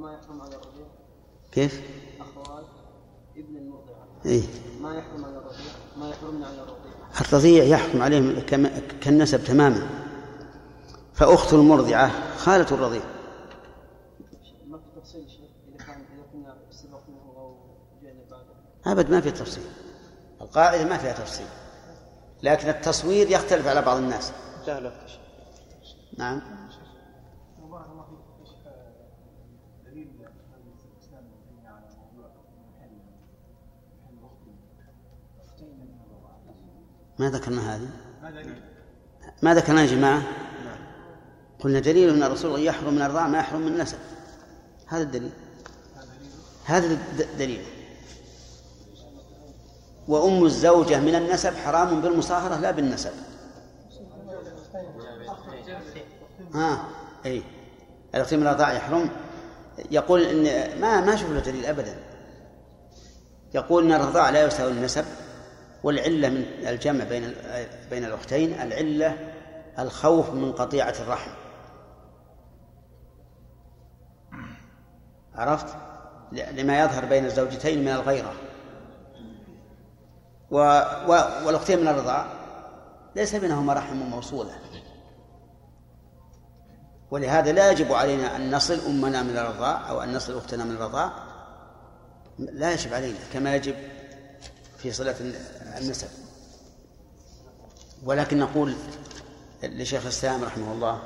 ما يحرم على الرضيع كيف؟ أخوات ابن المرضعة إيه؟ ما يحرم على الرضيع ما يحرمن على الرضيع الرضيع يحكم عليهم كالنسب تماما. فأخت المرضعة خالة الرضيع. ما في تفصيل شيء إذا كان إذا كنا سبقناه أو جئنا بعده. أبد ما في تفصيل. القاعدة ما فيها تفصيل. لكن التصوير يختلف على بعض الناس. الوقت شيخ. نعم بارك الله فيك إيش دليل الاسلام ابن على موضوع محل محل اختين من ما ذكرنا هذه؟ ما ذكرنا. يا جماعة؟ قلنا دليل أن الرسول يحرم من الرضاع ما يحرم من النسب. هذا الدليل. هذا الد- دليل. وأم الزوجة من النسب حرام بالمصاهرة لا بالنسب. ها إي. الاختيار من الرضاع يحرم. يقول إن ما ما أشوف له دليل ابدا. يقول إن الرضاع لا يساوي النسب. والعلة من الجمع بين بين الأختين العلة الخوف من قطيعة الرحم. عرفت؟ لما يظهر بين الزوجتين من الغيرة. و... و... والأختين من الرضاع ليس بينهما رحم موصولة. ولهذا لا يجب علينا أن نصل أمنا من الرضاع أو أن نصل أختنا من الرضاع. لا يجب علينا كما يجب في صلة النسب. ولكن نقول لشيخ الإسلام رحمه الله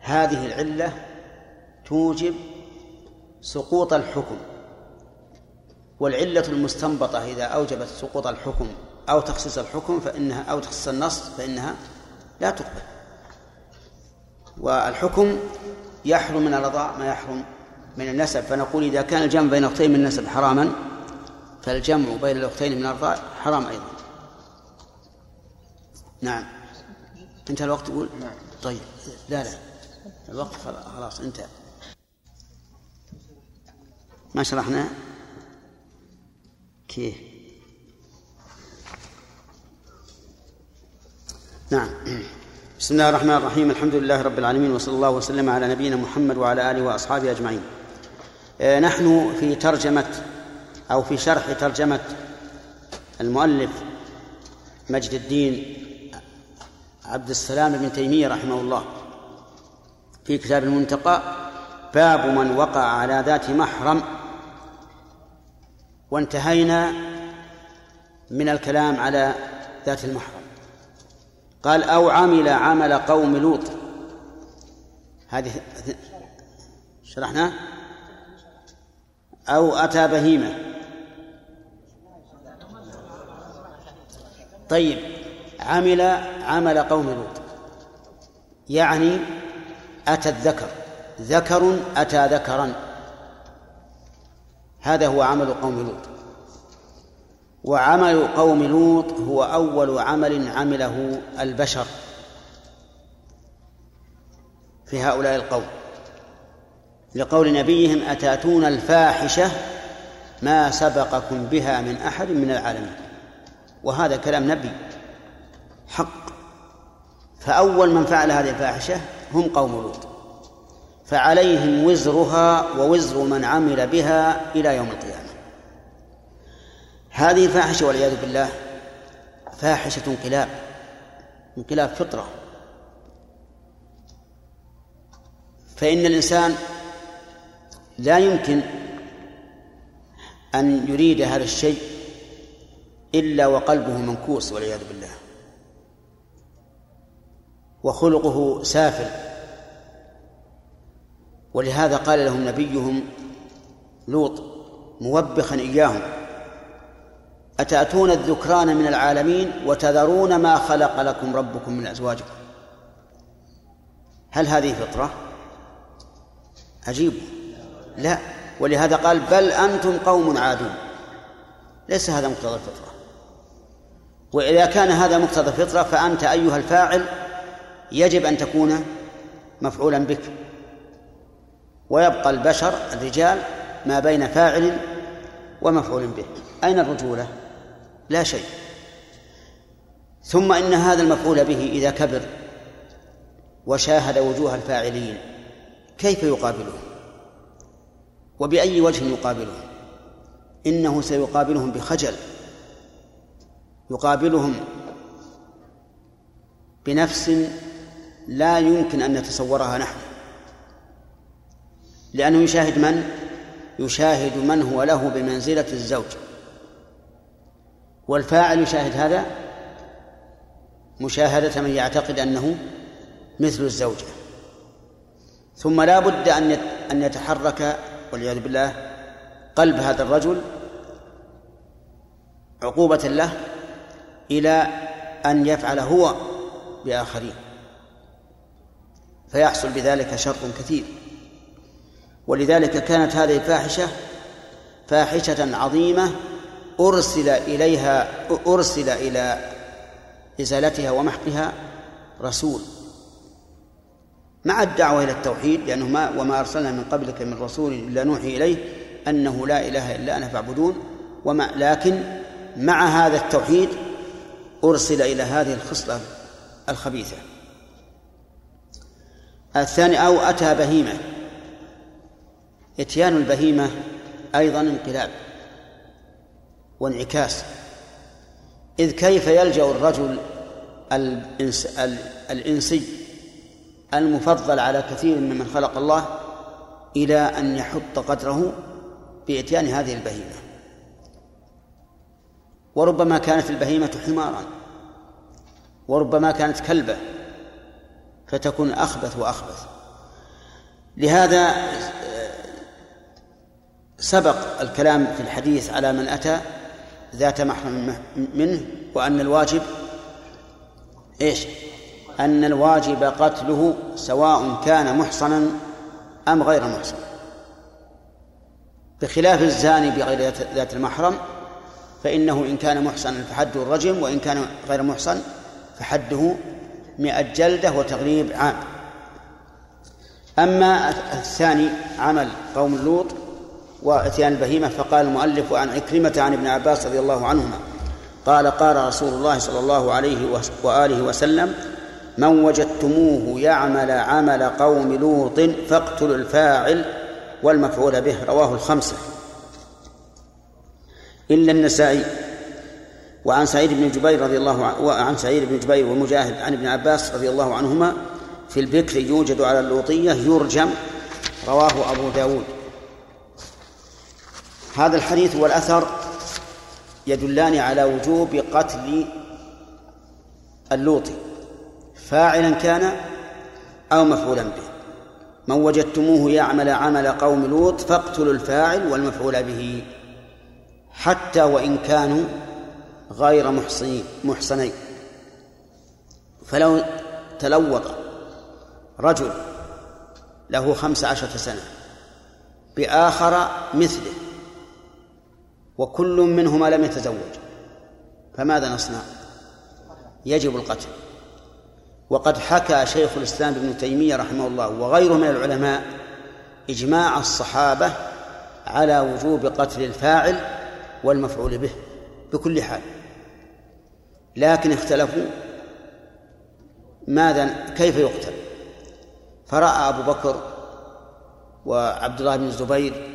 هذه العلة توجب سقوط الحكم. والعلة المستنبطة إذا أوجبت سقوط الحكم أو تخصيص الحكم فإنها أو تخصيص النص فإنها لا تقبل. والحكم يحرم من الرضاع ما يحرم من النسب. فنقول إذا كان الجمع بين أختين من النسب حراما فالجمع بين الأختين من الرضاع حرام أيضا. نعم. انتهى الوقت تقول نعم. طيب. لا لا. الوقت خلاص انتهى. ما شرحنا؟ كيف؟ نعم. بسم الله الرحمن الرحيم. الحمد لله رب العالمين وصلى الله وسلم على نبينا محمد وعلى آله وأصحابه أجمعين. آه، نحن في ترجمة أو في شرح ترجمة المؤلف مجد الدين عبد السلام بن تيمية رحمه الله في كتاب المنتقى باب من وقع على ذات محرم وانتهينا من الكلام على ذات المحرم. قال أو عمل عمل قوم لوط. هذه شرحنا؟ أو أتى بهيمة. طيب عمل عمل قوم لوط. يعني أتى الذكر ذكر أتى ذكرا. هذا هو عمل قوم لوط. وعمل قوم لوط هو أول عمل عمله البشر في هؤلاء القوم. لقول نبيهم أتاتون الفاحشة ما سبقكم بها من أحد من العالمين. وهذا كلام نبي حق. فأول من فعل هذه الفاحشة هم قوم لوط. فعليهم وزرها ووزر من عمل بها إلى يوم القيامة. هذه الفاحشة والعياذ بالله فاحشة انقلاب انقلاب فطرة. فإن الإنسان لا يمكن أن يريد هذا الشيء إلا وقلبه منكوس والعياذ بالله. وخلقه سافل. ولهذا قال لهم نبيهم لوط موبخا إياهم أتأتون الذكران من العالمين وتذرون ما خلق لكم ربكم من أزواجكم؟ هل هذه فطرة؟ عجيب. لا. ولهذا قال بل أنتم قوم عادون. ليس هذا مقتضى الفطرة. وإذا كان هذا مقتضى الفطرة فأنت أيها الفاعل يجب أن تكون مفعولا بك. ويبقى البشر الرجال ما بين فاعل ومفعول به. أين الرجولة؟ لا شيء. ثم إن هذا المفعول به إذا كبر وشاهد وجوه الفاعلين كيف يقابله؟ وبأي وجه يقابلهم؟ إنه سيقابلهم بخجل. يقابلهم بنفس لا يمكن أن نتصورها نحن لأنه يشاهد من؟ يشاهد من هو له بمنزلة الزوج. والفاعل يشاهد هذا مشاهدة من يعتقد أنه مثل الزوجة ثم لا بد أن أن يتحرك والعياذ بالله قلب هذا الرجل عقوبة له إلى أن يفعل هو بآخرين. فيحصل بذلك شر كثير. ولذلك كانت هذه الفاحشة فاحشة عظيمة أرسل إليها أرسل إلى إزالتها ومحقها رسول. مع الدعوة إلى التوحيد لأنه ما وما أرسلنا من قبلك من رسول إلا نوحي إليه أنه لا إله إلا أنا فاعبدون ومع لكن مع هذا التوحيد أرسل إلى هذه الخصلة الخبيثة. الثاني أو أتى بهيمة. إتيان البهيمة أيضا انقلاب وانعكاس. إذ كيف يلجأ الرجل الإنس الإنسي المفضل على كثير ممن خلق الله إلى أن يحط قدره بإتيان هذه البهيمة؟ وربما كانت البهيمة حمارا. وربما كانت كلبة فتكون أخبث وأخبث. لهذا سبق الكلام في الحديث على من أتى ذات محرم منه وأن الواجب إيش؟ أن الواجب قتله سواء كان محصنا أم غير محصن. بخلاف الزاني بغير ذات المحرم فإنه إن كان محصنا فحده الرجم وإن كان غير محصن فحده مئة جلدة وتغريب عام. أما الثاني عمل قوم لوط واتيان البهيمة فقال المؤلف عن عكرمة عن ابن عباس رضي الله عنهما قال قال رسول الله صلى الله عليه وآله وسلم من وجدتموه يعمل عمل قوم لوط فاقتلوا الفاعل والمفعول به. رواه الخمسة. إلا النسائي. وعن سعيد بن جبير رضي الله عنه وعن سعيد بن جبير ومجاهد عن ابن عباس رضي الله عنهما في البكر يوجد على اللوطية يرجم رواه أبو داود. هذا الحديث والأثر يدلان على وجوب قتل اللوطي فاعلا كان أو مفعولا به. من وجدتموه يعمل عمل قوم لوط فاقتلوا الفاعل والمفعول به حتى وإن كانوا غير محصنين محصنين. فلو تلوط رجل له خمس عشرة سنة بآخر مثله وكل منهما لم يتزوج فماذا نصنع؟ يجب القتل. وقد حكى شيخ الإسلام ابن تيمية رحمه الله وغيره من العلماء إجماع الصحابة على وجوب قتل الفاعل والمفعول به بكل حال. لكن اختلفوا ماذا كيف يقتل فرأى أبو بكر وعبد الله بن الزبير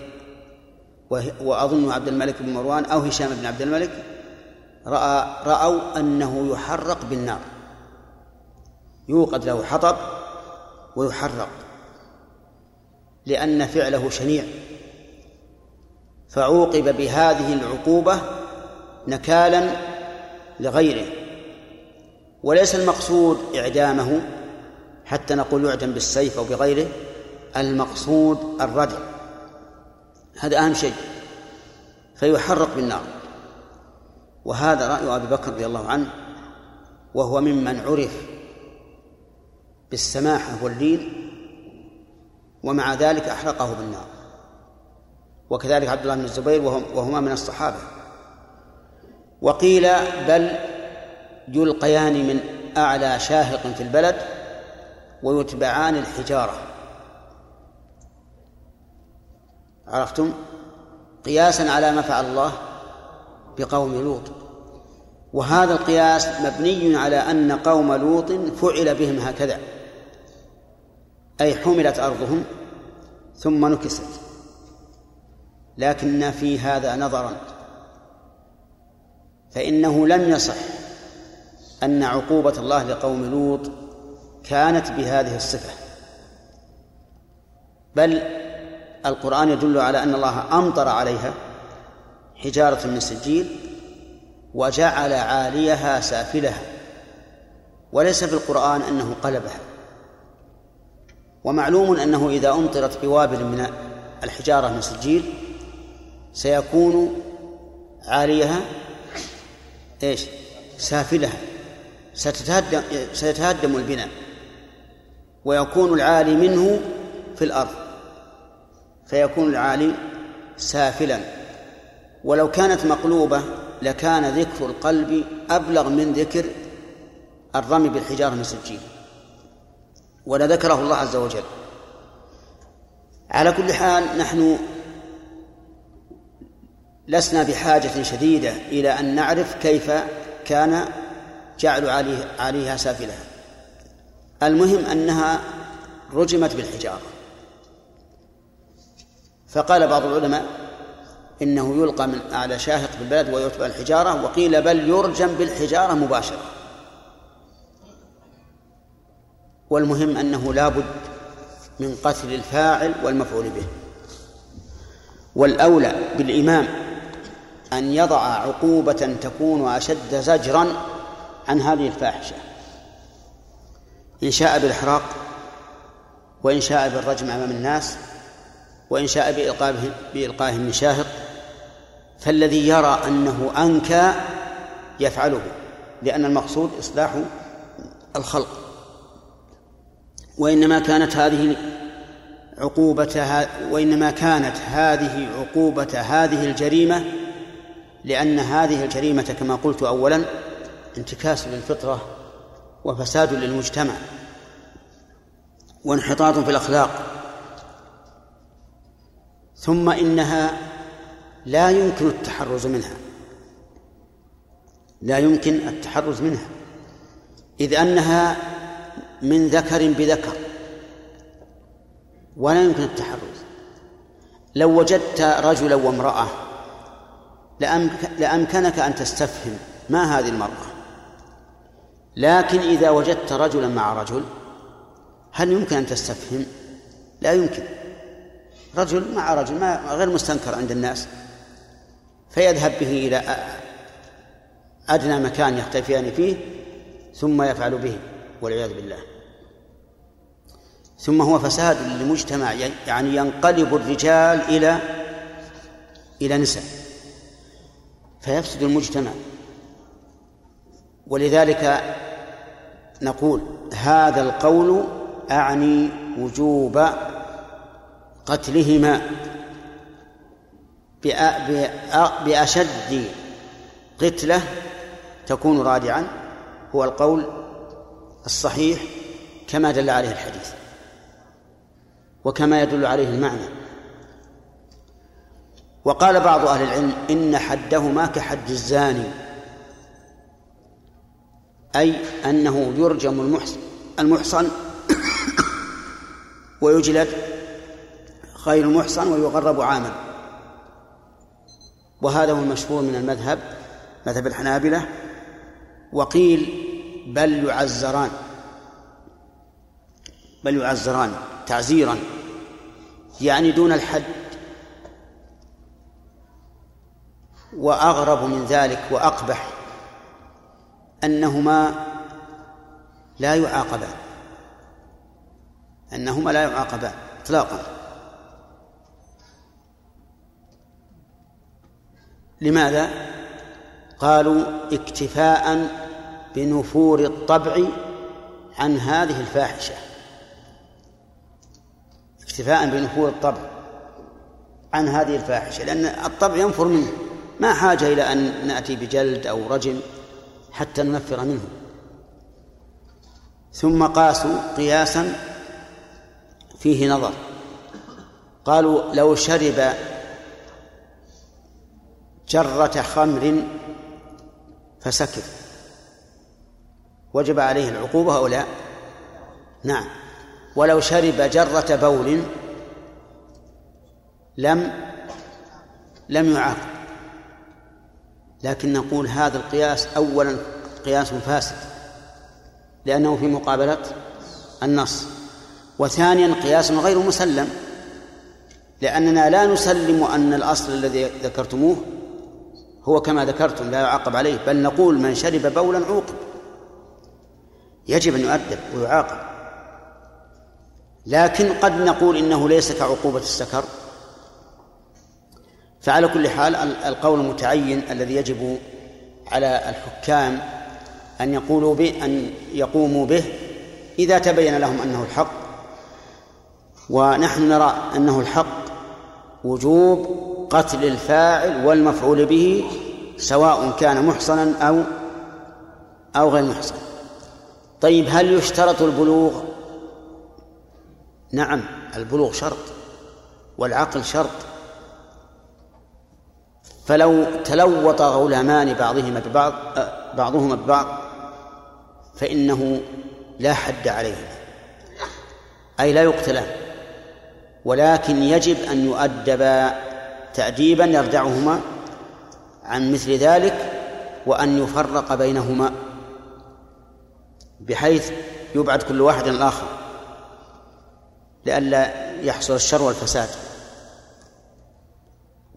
وأظن عبد الملك بن مروان أو هشام بن عبد الملك رأى رأوا أنه يحرق بالنار. يوقد له حطب ويحرق لأن فعله شنيع. فعوقب بهذه العقوبة نكالا لغيره. وليس المقصود إعدامه حتى نقول يعدم بالسيف أو بغيره المقصود الردع. هذا أهم شيء. فيحرق بالنار. وهذا رأي أبي بكر رضي الله عنه وهو ممن عرف بالسماحة واللين ومع ذلك أحرقه بالنار. وكذلك عبد الله بن الزبير وهما من الصحابة. وقيل بل يلقيان من أعلى شاهق في البلد ويتبعان الحجارة. عرفتم؟ قياسا على ما فعل الله بقوم لوط. وهذا القياس مبني على أن قوم لوط فعل بهم هكذا. أي حملت أرضهم ثم نكست. لكن في هذا نظرا. فإنه لم يصح أن عقوبة الله لقوم لوط كانت بهذه الصفة. بل القرآن يدل على أن الله أمطر عليها حجارة من سجيل وجعل عاليها سافلها وليس في القرآن أنه قلبها. ومعلوم أنه إذا أمطرت بوابل من الحجارة من سجيل سيكون عاليها إيش؟ سافلها. ستتهدم سيتهدم البناء. ويكون العالي منه في الأرض. فيكون العالي سافلا. ولو كانت مقلوبة لكان ذكر القلب أبلغ من ذكر الرمي بالحجارة من سجين ولذكره الله عز وجل. على كل حال نحن لسنا بحاجة شديدة إلى أن نعرف كيف كان جعل عليه عليها سافلها. المهم أنها رجمت بالحجارة. فقال بعض العلماء إنه يلقى من أعلى شاهق بالبلد ويتبع الحجارة وقيل بل يرجم بالحجارة مباشرة. والمهم أنه لا بد من قتل الفاعل والمفعول به. والأولى بالإمام أن يضع عقوبة تكون أشد زجرا عن هذه الفاحشة. إن شاء بالإحراق وإن شاء بالرجم أمام الناس وإن شاء بإلقائه بإلقائه من شاهق فالذي يرى أنه أنكى يفعله لأن المقصود إصلاح الخلق. وإنما كانت هذه عقوبة وإنما كانت هذه عقوبة هذه الجريمة لأن هذه الجريمة كما قلت أولا انتكاس للفطرة وفساد للمجتمع وانحطاط في الأخلاق. ثم إنها لا يمكن التحرز منها. لا يمكن التحرز منها. إذ أنها من ذكر بذكر. ولا يمكن التحرز. لو وجدت رجلا وامرأة لأمكنك أن تستفهم ما هذه المرأة. لكن إذا وجدت رجلا مع رجل هل يمكن أن تستفهم؟ لا يمكن. رجل مع رجل ما غير مستنكر عند الناس. فيذهب به إلى أدنى مكان يختفيان فيه ثم يفعل به والعياذ بالله. ثم هو فساد للمجتمع يعني ينقلب الرجال إلى إلى نساء. فيفسد المجتمع. ولذلك نقول هذا القول أعني وجوب قتلهما بأشد قتلة تكون رادعا. هو القول الصحيح كما دل عليه الحديث. وكما يدل عليه المعنى. وقال بعض أهل العلم إن حدهما كحد الزاني أي أنه يرجم المحصن المحصن ويجلد غير المحصن ويغرب عاما. وهذا هو المشهور من المذهب مذهب الحنابلة وقيل بل يعزران بل يعزران تعزيرا يعني دون الحد وأغرب من ذلك وأقبح أنهما لا يعاقبان. أنهما لا يعاقبان إطلاقا. لماذا؟ قالوا اكتفاء بنفور الطبع عن هذه الفاحشة. اكتفاء بنفور الطبع عن هذه الفاحشة لأن الطبع ينفر منه. ما حاجة إلى أن نأتي بجلد أو رجم حتى ننفر منه. ثم قاسوا قياسا فيه نظر. قالوا لو شرب جرة خمر فسكر وجب عليه العقوبة أو لا؟ نعم. ولو شرب جرة بول لم لم يعاقب. لكن نقول هذا القياس أولا قياس فاسد لأنه في مقابلة النص. وثانيا قياس غير مسلم لأننا لا نسلم أن الأصل الذي ذكرتموه هو كما ذكرتم لا يعاقب عليه بل نقول من شرب بولا عوقب. يجب أن يؤدب ويعاقب. لكن قد نقول إنه ليس كعقوبة السكر. فعلى كل حال القول المتعين الذي يجب على الحكام أن يقولوا به أن يقوموا به إذا تبين لهم أنه الحق. ونحن نرى أنه الحق وجوب قتل الفاعل والمفعول به سواء كان محصنا أو أو غير محصن. طيب هل يشترط البلوغ؟ نعم البلوغ شرط والعقل شرط. فلو تلوط غلامان بعضهما ببعض بعضهما ببعض فإنه لا حد عليهما. أي لا يقتلان. ولكن يجب أن يؤدبا تأديبا يردعهما عن مثل ذلك وأن يفرق بينهما بحيث يبعد كل واحد عن الآخر لئلا يحصل الشر والفساد.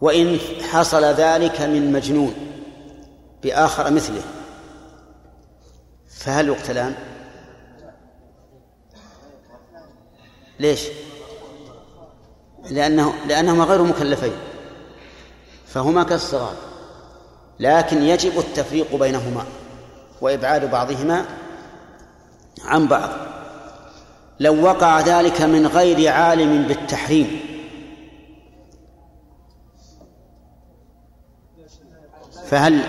وإن حصل ذلك من مجنون بآخر مثله فهل يقتلان؟ ليش؟ لأنه لأنهما غير مكلفين فهما كالصغار لكن يجب التفريق بينهما وإبعاد بعضهما عن بعض لو وقع ذلك من غير عالم بالتحريم فهل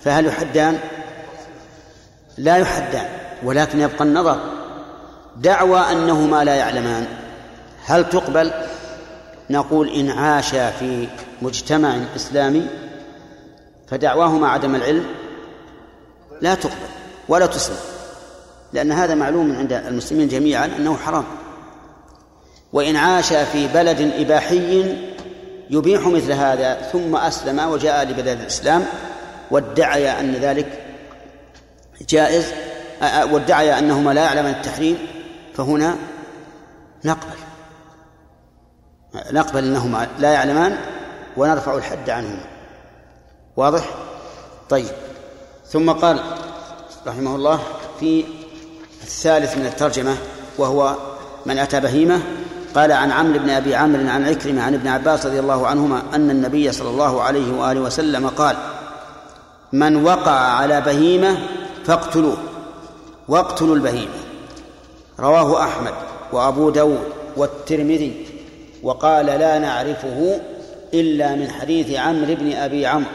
فهل يحدان؟ لا يحدان ولكن يبقى النظر دعوى أنهما لا يعلمان هل تقبل؟ نقول إن عاشا في مجتمع إسلامي فدعواهما عدم العلم لا تقبل ولا تسلم لأن هذا معلوم عند المسلمين جميعا أنه حرام وإن عاش في بلد إباحي يبيح مثل هذا ثم أسلم وجاء لبلد الإسلام وادعي أن ذلك جائز وادعي أنهما لا يعلمان التحريم فهنا نقبل. نقبل أنهما لا يعلمان ونرفع الحد عنهما. واضح؟ طيب. ثم قال رحمه الله في الثالث من الترجمة وهو من أتى بهيمة قال عن عمرو بن أبي عمرو عن عكرمة عن ابن عباس رضي الله عنهما أن النبي صلى الله عليه وآله وسلم قال من وقع على بهيمة فاقتلوه واقتلوا البهيمة. رواه أحمد وأبو داود والترمذي وقال لا نعرفه إلا من حديث عمرو بن أبي عمرو.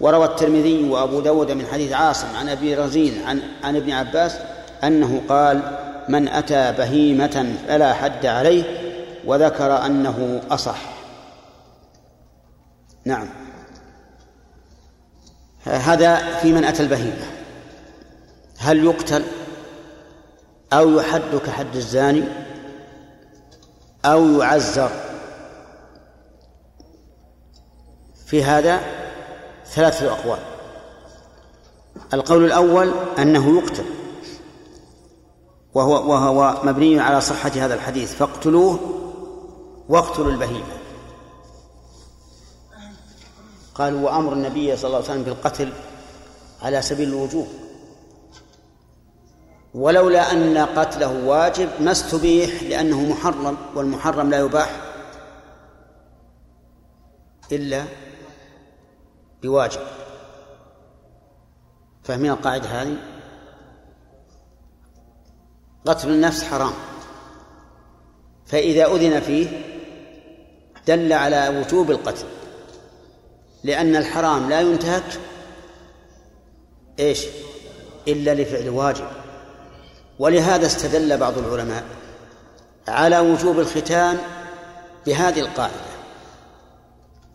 وروى الترمذي وأبو داود من حديث عاصم عن أبي رزين عن, عن ابن عباس أنه قال من أتى بهيمة فلا حد عليه وذكر أنه أصح. نعم. هذا في من أتى البهيمة. هل يقتل أو يحد كحد الزاني أو يعزر؟ في هذا ثلاثة أقوال. القول الأول أنه يقتل. وهو وهو مبني على صحة هذا الحديث. فاقتلوه واقتلوا البهيمة. قالوا وأمر النبي صلى الله عليه وسلم بالقتل على سبيل الوجوب. ولولا أن قتله واجب ما استبيح لأنه محرم والمحرم لا يباح إلا بواجب. فاهمين القاعدة هذه؟ قتل النفس حرام. فإذا أذن فيه دل على وجوب القتل. لأن الحرام لا ينتهك إيش؟ إلا لفعل واجب. ولهذا استدل بعض العلماء على وجوب الختان بهذه القاعدة.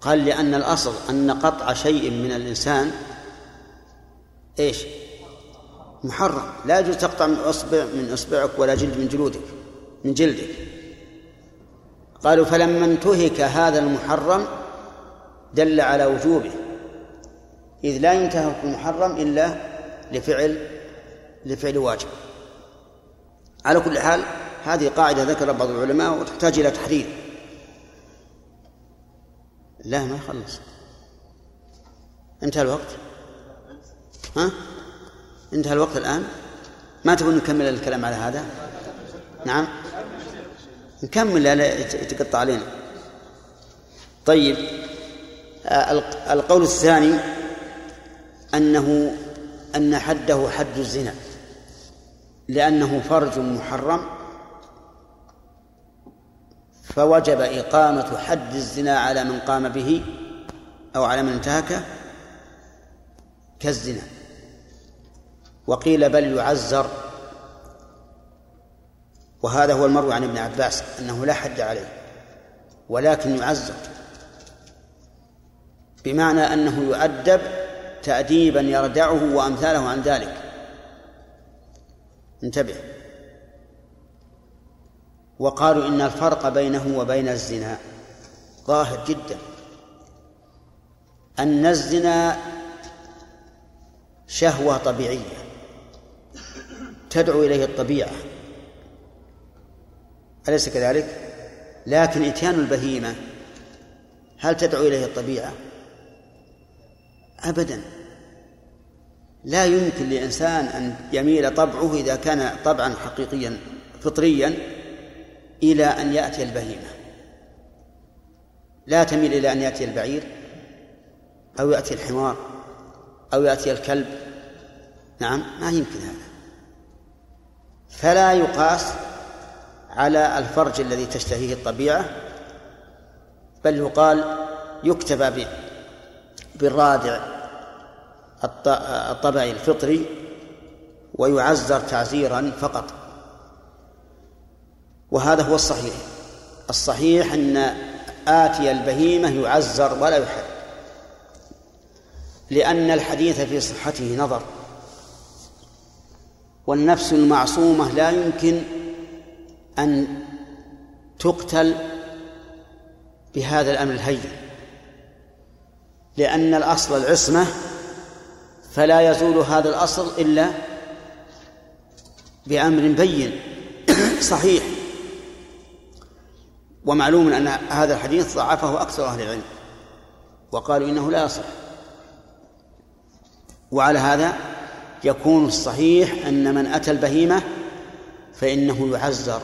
قال لأن الأصل أن قطع شيء من الإنسان إيش؟ محرم. لا يجوز تقطع من اصبع من أصبعك ولا جلد من جلودك من جلدك. قالوا فلما انتهك هذا المحرم دل على وجوبه. إذ لا ينتهك المحرم إلا لفعل لفعل واجب. على كل حال هذه قاعدة ذكر بعض العلماء وتحتاج إلى تحرير. لا ما يخلص انتهى الوقت؟ ها؟ انتهى الوقت الآن؟ ما تبون نكمل الكلام على هذا؟ نعم. نكمل لا يتقطع علينا. طيب آه، القول الثاني أنه أن حده حد الزنا. لأنه فرج محرم فوجب إقامة حد الزنا على من قام به أو على من انتهكه كالزنا. وقيل بل يعزر وهذا هو المروي عن ابن عباس أنه لا حد عليه ولكن يعزر بمعنى أنه يؤدب تأديبا يردعه وأمثاله عن ذلك. انتبه. وقالوا إن الفرق بينه وبين الزنا ظاهر جدا. أن الزنا شهوة طبيعية. تدعو إليه الطبيعة. أليس كذلك؟ لكن إتيان البهيمة هل تدعو إليه الطبيعة؟ أبدا. لا يمكن لإنسان أن يميل طبعه إذا كان طبعا حقيقيا فطريا إلى أن يأتي البهيمة. لا تميل إلى أن يأتي البعير أو يأتي الحمار أو يأتي الكلب. نعم ما يمكن هذا. فلا يقاس على الفرج الذي تشتهيه الطبيعة بل يقال يكتفى بالرادع الطبعي الفطري ويعزر تعزيرا فقط. وهذا هو الصحيح. الصحيح أن آتي البهيمة يعزر ولا يحد لأن الحديث في صحته نظر. والنفس المعصومة لا يمكن أن تقتل بهذا الأمر الهين لأن الأصل العصمة فلا يزول هذا الأصل إلا بأمر بين صحيح. ومعلوم أن هذا الحديث ضعفه أكثر أهل العلم وقالوا إنه لا يصح. وعلى هذا يكون الصحيح أن من أتى البهيمة فإنه يعزر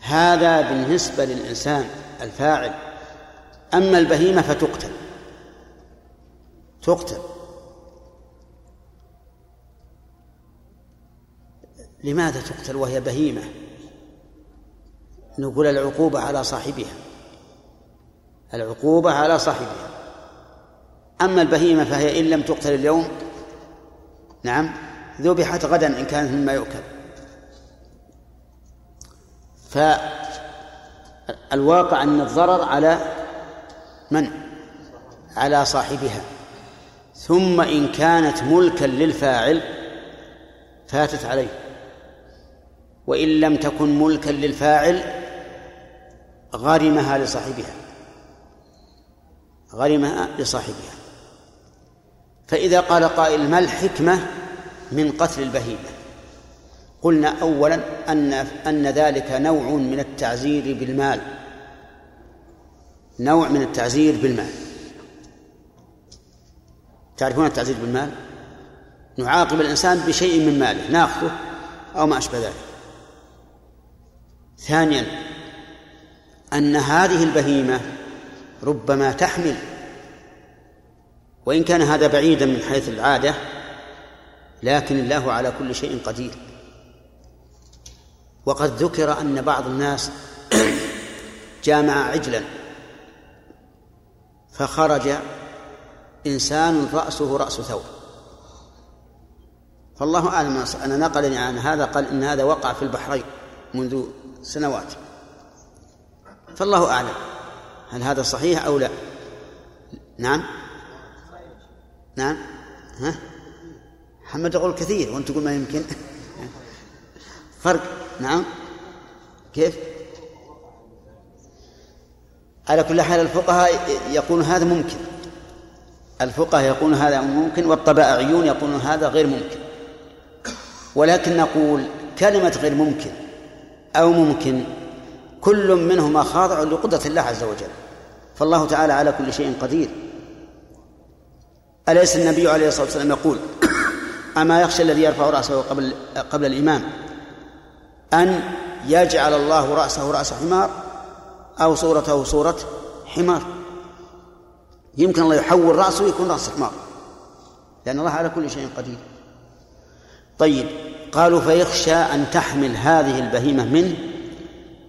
هذا بالنسبة للإنسان الفاعل. أما البهيمة فتقتل. تقتل. لماذا تقتل وهي بهيمة؟ نقول العقوبة على صاحبها. العقوبة على صاحبها. أما البهيمة فهي إن لم تقتل اليوم نعم ذبحت غدا إن كانت مما يؤكل. فالواقع أن الضرر على من؟ على صاحبها. ثم إن كانت ملكا للفاعل فاتت عليه. وإن لم تكن ملكا للفاعل غرمها لصاحبها. غرمها لصاحبها. فإذا قال قائل ما الحكمة من قتل البهيمة؟ قلنا أولا أن أن ذلك نوع من التعزير بالمال. نوع من التعزير بالمال. تعرفون التعزير بالمال؟ نعاقب الإنسان بشيء من ماله ناخذه أو ما أشبه ذلك. ثانيا أن هذه البهيمة ربما تحمل وإن كان هذا بعيدا من حيث العادة لكن الله على كل شيء قدير. وقد ذكر أن بعض الناس جامع عجلا فخرج إنسان رأسه رأس ثور فالله أعلم أنا نقلني عن هذا قال إن هذا وقع في البحرين منذ سنوات. فالله أعلم هل هذا صحيح أو لا. نعم. نعم. ها؟ محمد يقول كثير وأنت تقول ما يمكن. فرق. نعم. كيف؟ على كل حال الفقهاء يقولون هذا ممكن. الفقهاء يقولون هذا ممكن والطبائعيون يقولون هذا غير ممكن. ولكن نقول كلمة غير ممكن أو ممكن كل منهما خاضع لقدرة الله عز وجل. فالله تعالى على كل شيء قدير. أليس النبي عليه الصلاة والسلام يقول أما يخشى الذي يرفع رأسه قبل قبل الإمام أن يجعل الله رأسه رأس حمار أو صورته صورة حمار؟ يمكن الله يحول رأسه يكون رأس حمار. لأن الله على كل شيء قدير. طيب قالوا فيخشى أن تحمل هذه البهيمة منه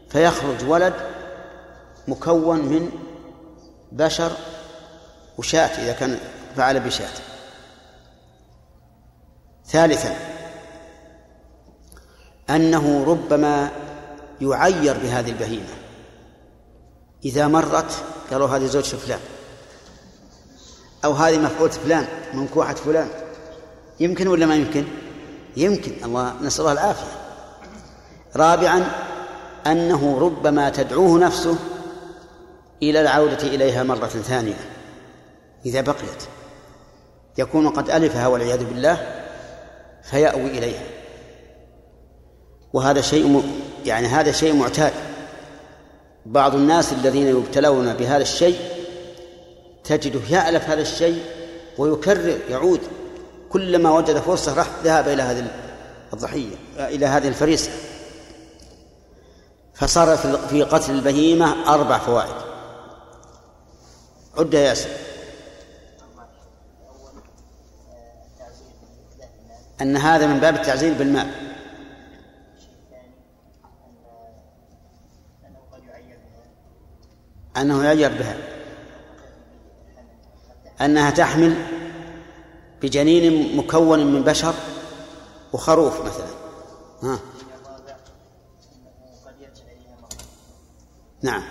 فيخرج ولد مكون من بشر وشاة إذا كان فعل بشاة. ثالثا أنه ربما يعير بهذه البهيمة. إذا مرت قالوا هذه زوج فلان. أو هذه مفعولة فلان منكوحة فلان. يمكن ولا ما يمكن؟ يمكن الله نسأل الله العافية. رابعا أنه ربما تدعوه نفسه إلى العودة إليها مرة ثانية إذا بقيت. يكون قد ألفها والعياذ بالله فيأوي إليها. وهذا شيء يعني هذا شيء معتاد. بعض الناس الذين يبتلون بهذا الشيء تجده يألف هذا الشيء ويكرر يعود كلما وجد فرصة راح ذهب إلى هذه الضحية إلى هذه الفريسة. فصار في قتل البهيمة أربع فوائد. عد يا ياسر. أن هذا من باب التعزير بالمال أنه يعير بها. أنها تحمل بجنين مكون من بشر وخروف مثلا. ها. نعم.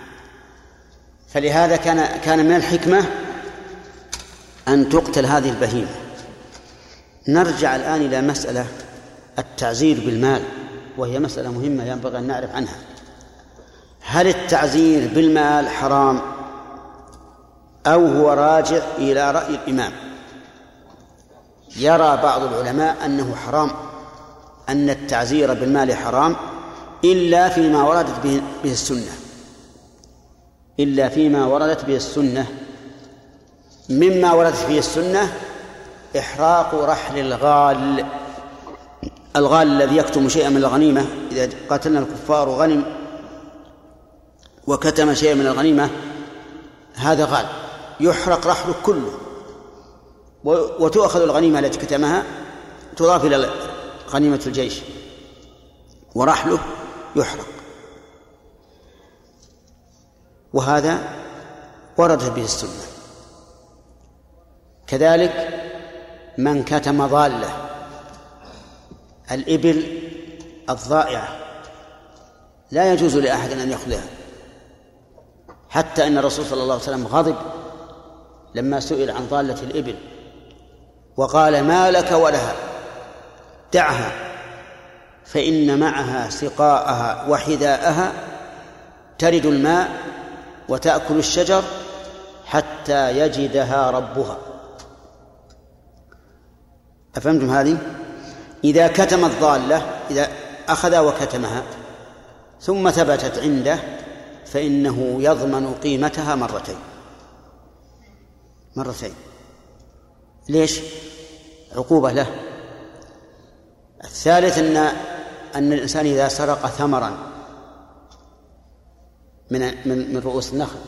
فلهذا كان كان من الحكمة أن تقتل هذه البهيمة. نرجع الآن إلى مسألة التعزير بالمال وهي مسألة مهمة ينبغي أن نعرف عنها. هل التعزير بالمال حرام أو هو راجع إلى رأي الإمام؟ يرى بعض العلماء أنه حرام أن التعزير بالمال حرام إلا فيما وردت به, السنة. إلا فيما وردت به السنة مما وردت به السنة إحراق رحل الغال. الغال الذي يكتم شيئا من الغنيمة. إذا قاتلنا الكفار غنم وكتم شيئا من الغنيمة هذا غال. يحرق رحله كله. وتؤخذ الغنيمة التي كتمها تضاف إلى غنيمة الجيش. ورحله يحرق. وهذا وردت به السنة. كذلك من كتم ضالة. الإبل الضائعة. لا يجوز لأحد أن يأخذها حتى أن الرسول صلى الله عليه وسلم غضب لما سئل عن ضالة الإبل وقال ما لك ولها؟ دعها. فإن معها سقاءها وحذاءها ترد الماء وتأكل الشجر حتى يجدها ربها. أفهمتم هذه؟ إذا كتم الضالة إذا أخذ وكتمها ثم ثبتت عنده فإنه يضمن قيمتها مرتين مرتين ليش؟ عقوبة له الثالث أن أن الإنسان إذا سرق ثمرا من من من رؤوس النخل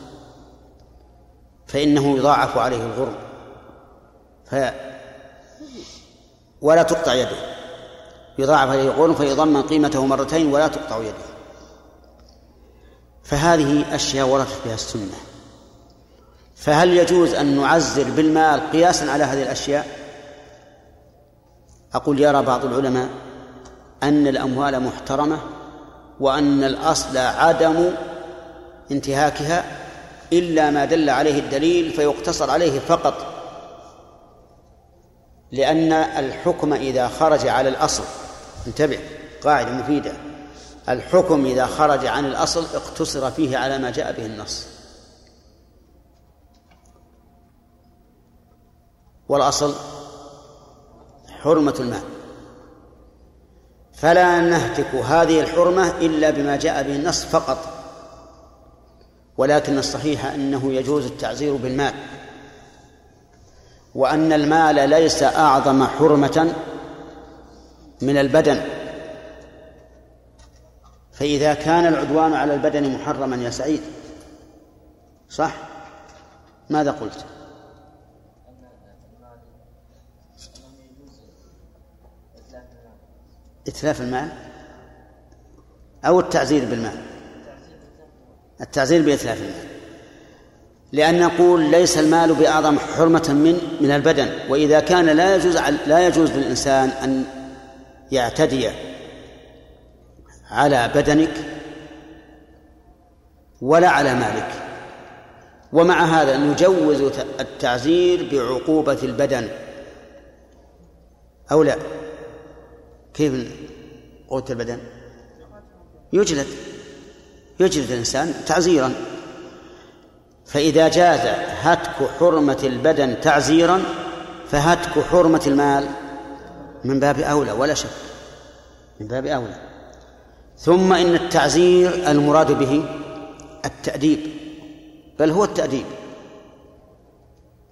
فإنه يضاعف عليه الغرم ولا تقطع يده. يضاعف عليه الغرم فيضمن قيمته مرتين ولا تقطع يده. فهذه أشياء وردت بها السنة. فهل يجوز أن نعزر بالمال قياسا على هذه الأشياء؟ أقول يرى بعض العلماء أن الأموال محترمة وأن الأصل عدم انتهاكها إلا ما دل عليه الدليل فيقتصر عليه فقط لأن الحكم إذا خرج على الأصل انتبه قاعدة مفيدة. الحكم إذا خرج عن الأصل اقتصر فيه على ما جاء به النص. والأصل حرمة المال. فلا نهتك هذه الحرمة إلا بما جاء به النص فقط. ولكن الصحيح أنه يجوز التعزير بالمال. وأن المال ليس أعظم حرمة من البدن. فإذا كان العدوان على البدن محرما يا سعيد صح؟ ماذا قلت؟ إتلاف المال أو التعزير بالمال؟ التعزير بإتلاف المال. لأن نقول ليس المال بأعظم حرمة من من البدن وإذا كان لا يجوز لا يجوز للإنسان أن يعتدي على بدنك ولا على مالك. ومع هذا نجوز التعزير بعقوبة البدن. أو لا؟ كيف قوة البدن؟ يجلد. يجلد الإنسان تعزيرا. فإذا جاز هتك حرمة البدن تعزيرا فهتك حرمة المال من باب أولى ولا شك من باب أولى. ثم إن التعزير المراد به التأديب بل هو التأديب.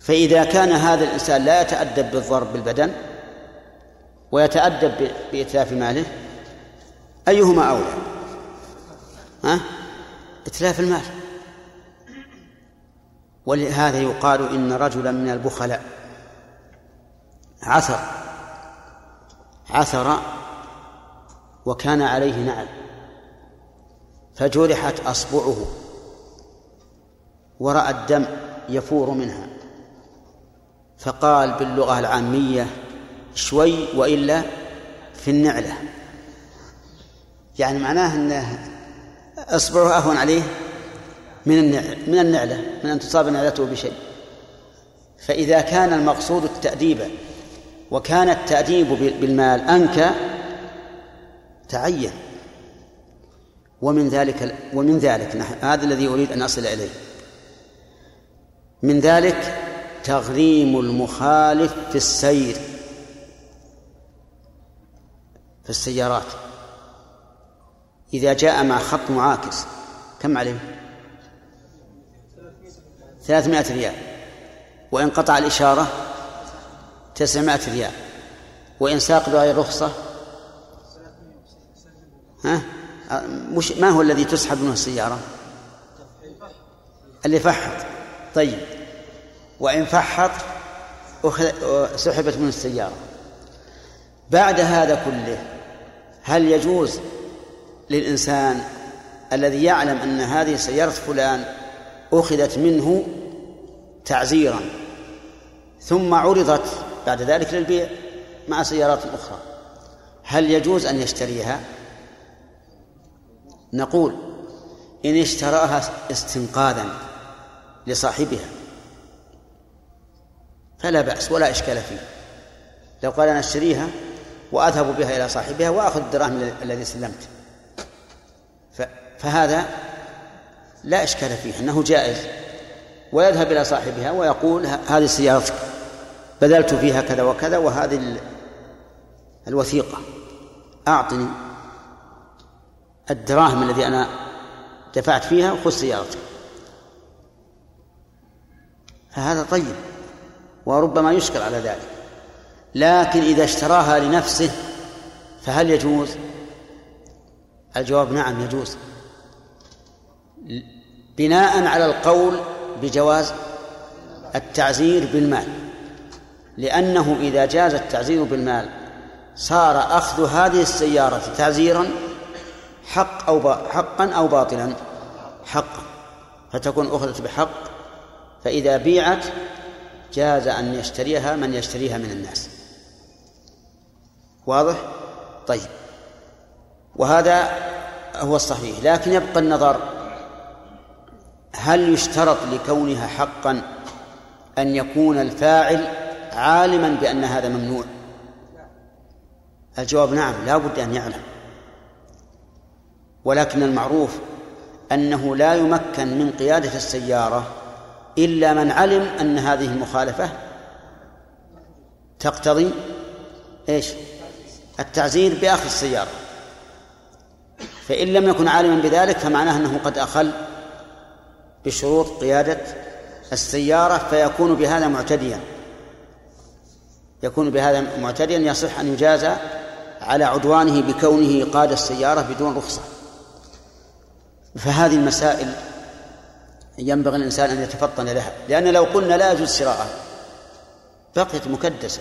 فإذا كان هذا الإنسان لا يتأدب بالضرب بالبدن ويتأدب بإتلاف ماله أيهما أولى؟ ها؟ إتلاف المال. ولهذا يقال إن رجلا من البخلاء عثر عثر وكان عليه نعل فجرحت أصبعه ورأى الدم يفور منها فقال باللغة العامية شوي وإلا في النعلة. يعني معناه أن إصبعه أهون عليه من من النعلة من أن تصاب نعلته بشيء. فإذا كان المقصود التأديب وكان التأديب بالمال أنكى تعين. ومن ذلك ومن ذلك هذا الذي أريد أن أصل إليه. من ذلك تغريم المخالف في السير. في السيارات. إذا جاء مع خط معاكس كم عليه؟ ثلاثمائة ريال. وإن قطع الإشارة تسعمائة ريال. وإن ساق بغير رخصة ها؟ مش ما هو الذي تسحب منه السيارة؟ اللي فحط. طيب. وإن فحط سحبت منه السيارة. بعد هذا كله هل يجوز للإنسان الذي يعلم أن هذه سيارة فلان أخذت منه تعزيرا ثم عرضت بعد ذلك للبيع مع سيارات أخرى. هل يجوز أن يشتريها؟ نقول إن اشتراها استنقاذا لصاحبها فلا بأس ولا إشكال فيه. لو قال أنا أشتريها وأذهب بها إلى صاحبها وأخذ الدراهم الذي سلمت فهذا لا إشكال فيه أنه جائز. ويذهب إلى صاحبها ويقول هذه سيارتك بذلت فيها كذا وكذا وهذه الوثيقة. أعطني الدراهم الذي أنا دفعت فيها وخذ سيارتك. فهذا طيب وربما يشكل على ذلك. لكن إذا اشتراها لنفسه فهل يجوز؟ الجواب نعم يجوز. بناء على القول بجواز التعزير بالمال. لأنه إذا جاز التعزير بالمال صار أخذ هذه السيارة تعزيرا حق أو حقا أو باطلا. حقا فتكون أخذت بحق. فإذا بيعت جاز أن يشتريها من يشتريها من الناس. واضح؟ طيب. وهذا هو الصحيح. لكن يبقى النظر هل يشترط لكونها حقا أن يكون الفاعل عالما بأن هذا ممنوع؟ الجواب نعم لا بد أن يعلم. ولكن المعروف أنه لا يمكن من قيادة السيارة إلا من علم أن هذه المخالفة تقتضي إيش؟ التعزير بأخذ السيارة. فإن لم يكن عالما بذلك فمعناه أنه قد أخل بشروط قيادة السيارة فيكون بهذا معتديا. يكون بهذا معتديا يصح أن يجازى على عدوانه بكونه قاد السيارة بدون رخصة. فهذه المسائل ينبغي الإنسان أن يتفطن لها. لأن لو قلنا لا يجوز شراءها بقيت مكدسة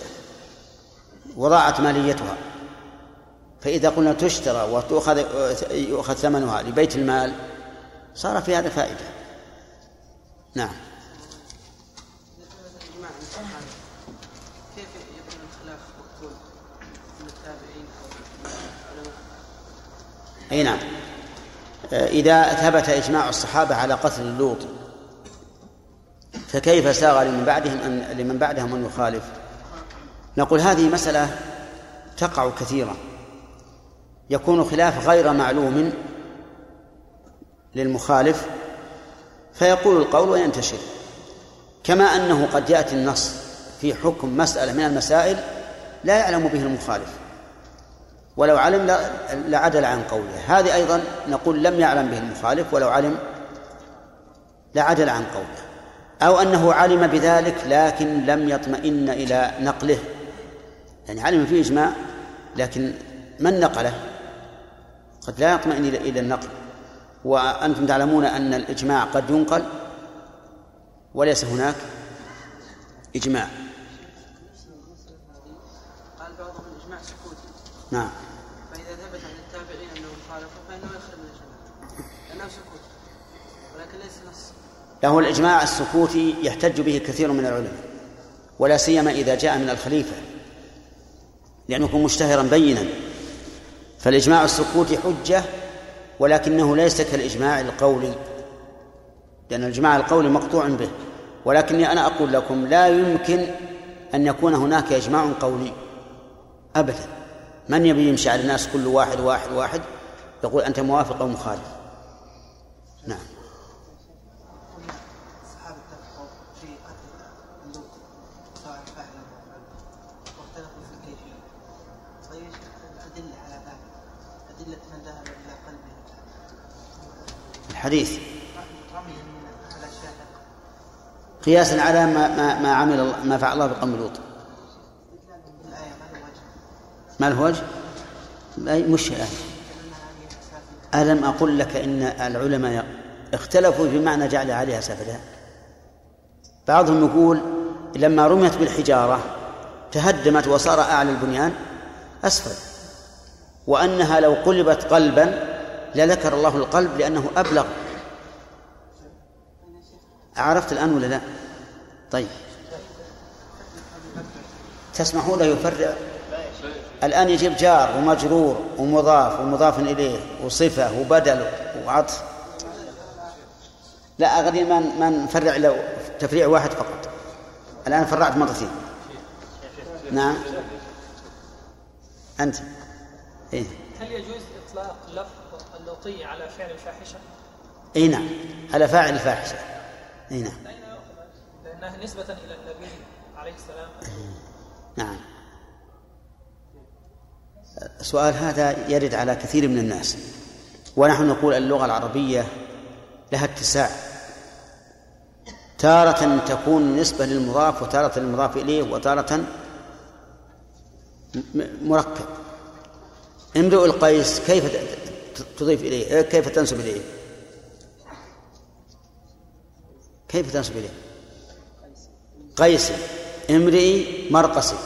وضاعت ماليتها. فإذا قلنا تشترى وتؤخذ يؤخذ ثمنها لبيت المال صار في هذا فائدة. نعم. كيف يكون الخلاف مقبول من التابعين أو أي نعم. إذا ثبت إجماع الصحابة على قتل اللوط فكيف ساغ لمن بعدهم أن لمن بعدهم أن يخالف؟ نقول هذه مسألة تقع كثيرا. يكون خلاف غير معلوم للمخالف فيقول القول وينتشر. كما أنه قد يأتي النص في حكم مسألة من المسائل لا يعلم به المخالف. ولو علم لعدل عن قوله. هذه أيضا نقول لم يعلم به المخالف ولو علم لعدل عن قوله. أو أنه علم بذلك لكن لم يطمئن إلى نقله. يعني علم فيه إجماع لكن من نقله؟ قد لا يطمئن إلى النقل. وأنتم تعلمون أن الإجماع قد ينقل وليس هناك إجماع. قال بعضهم الإجماع سكوتي نعم. فإذا ثبت عن التابعين انهم خالفوا فإنه يخرج من الاجماع لأنه سكوت ولكن ليس نص. له الإجماع السكوتي يحتج به كثير من العلماء ولا سيما إذا جاء من الخليفة لأنه يكون مشتهرا بينا. فالإجماع السكوتي حجة ولكنه ليس كالإجماع القولي لأن الإجماع القولي مقطوع به. ولكني أنا أقول لكم لا يمكن أن يكون هناك إجماع قولي أبدا. من يبي يمشي على الناس كل واحد واحد واحد؟ يقول أنت موافق أو مخالف. نعم. طيب أدلة من ذهب إلى قلبه. الاشياء قياسا على ما ما, ما عمل ما فعل الله بقوم لوط. ما له وجه؟ مش عليها ألم أقل لك إن العلماء اختلفوا في معنى جعل عليها سافلا بعضهم يقول لما رميت بالحجارة تهدمت وصار أعلى البنيان أسفل. وأنها لو قلبت قلبا لذكر الله القلب لأنه أبلغ. عرفت الآن ولا لا؟ طيب. تسمحون له يفرع؟ الآن يجيب جار ومجرور ومضاف ومضاف إليه وصفة وبدل وعطف. لا غادي ما نفرع إلا تفريع واحد فقط. الآن فرعت مرتين. نعم. أنت. إيه. هل يجوز إطلاق لفظ اللوطية على فعل الفاحشة؟ إيه نعم على فاعل الفاحشة. إيه نعم؟ لأنها نسبة إلى النبي عليه السلام. نعم. السؤال هذا يرد على كثير من الناس. ونحن نقول اللغة العربية لها اتساع. تارة تكون نسبة للمضاف وتارة للمضاف إليه وتارة مركب. امرؤ القيس كيف تضيف إليه؟ كيف تنسب إليه؟ كيف تنسب إليه؟ قيسي امرئي مرقسي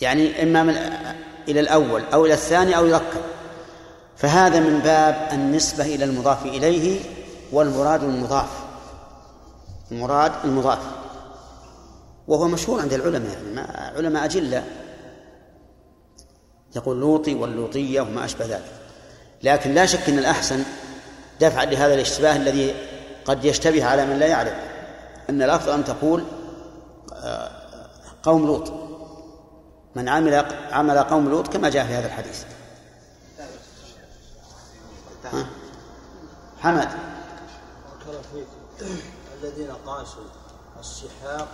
يعني إما من إلى الأول أو إلى الثاني أو يركب فهذا من باب النسبة إلى المضاف إليه والمراد المضاف. المراد المضاف. وهو مشهور عند العلماء يعني ما علماء أجلة. يقول لوطي واللوطية وما أشبه ذلك. لكن لا شك أن الأحسن دفعا لهذا الاشتباه الذي قد يشتبه على من لا يعرف أن الأفضل أن تقول آه، قوم لوط. من عمل عمل قوم لوط كما جاء في هذا الحديث. ها؟ حمد. الذين قاسوا السحاق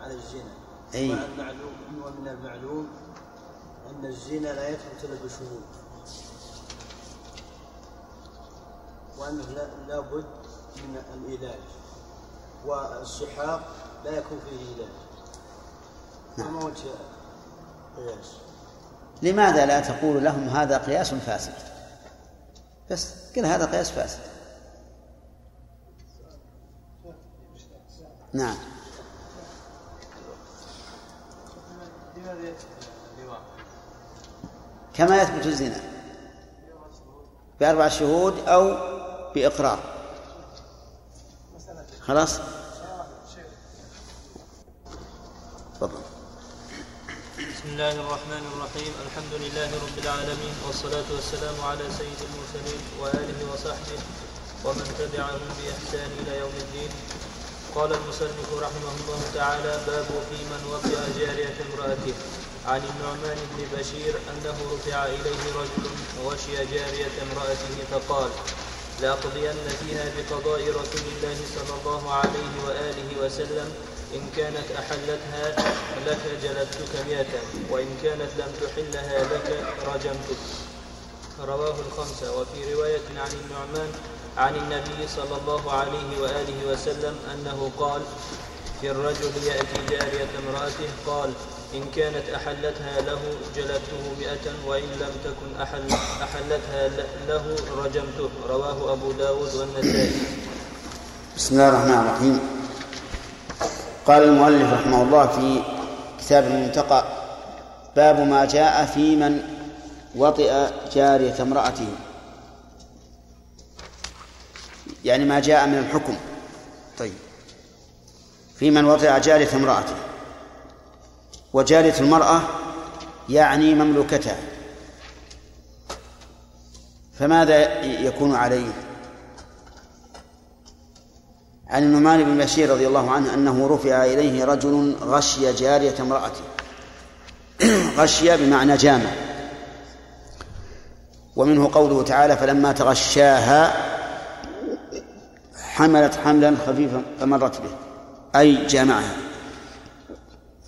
على الزنا أي ومن المعلوم أن الزنا لا يثبت إلا بشهود وأنه لا- لابد من العلاج والسحاق لا يكون فيه علاج فما وجه قياس. لماذا لا تقول لهم هذا قياس فاسد؟ بس قل هذا قياس فاسد. نعم. لماذا يثبت اللواء؟ كما يثبت الزنا بأربع شهود أو بإقرار. خلاص؟ تفضل. بسم الله الرحمن الرحيم. الحمد لله رب العالمين والصلاة والسلام على سيد المرسلين وآله وصحبه ومن تبعهم بإحسان إلى يوم الدين. قال المصنف رحمه الله تعالى باب في من وطئ جارية امرأته. عن النعمان بن بشير أنه رفع إليه رجل وغشي جارية امرأته فقال لأقضين فيها بقضاء رسول الله صلى الله عليه وآله وسلم. إن كانت أحلتها لك جلدتك مئة وإن كانت لم تحلها لك رجمتك. رواه الخمسة. وفي رواية عن النعمان عن النبي صلى الله عليه وآله وسلم أنه قال في الرجل يأتي جارية امرأته قال إن كانت أحلتها له جلدته مئة وإن لم تكن أحل أحلتها له رجمته. رواه أبو داود والنسائي. بسم الله الرحمن الرحيم. قال المؤلف رحمه الله في كتاب المنتقى باب ما جاء في من وطئ جارية امرأته. يعني ما جاء من الحكم. طيب. في من وطئ جارية امرأته. وجارية المرأة يعني مملوكتها. فماذا يكون عليه؟ عن النعمان بن بشير رضي الله عنه أنه رفع إليه رجل غشي جارية امرأته. غشي بمعنى جامع. ومنه قوله تعالى فلما تغشاها حملت حملا خفيفا فمرت به. أي جامعها.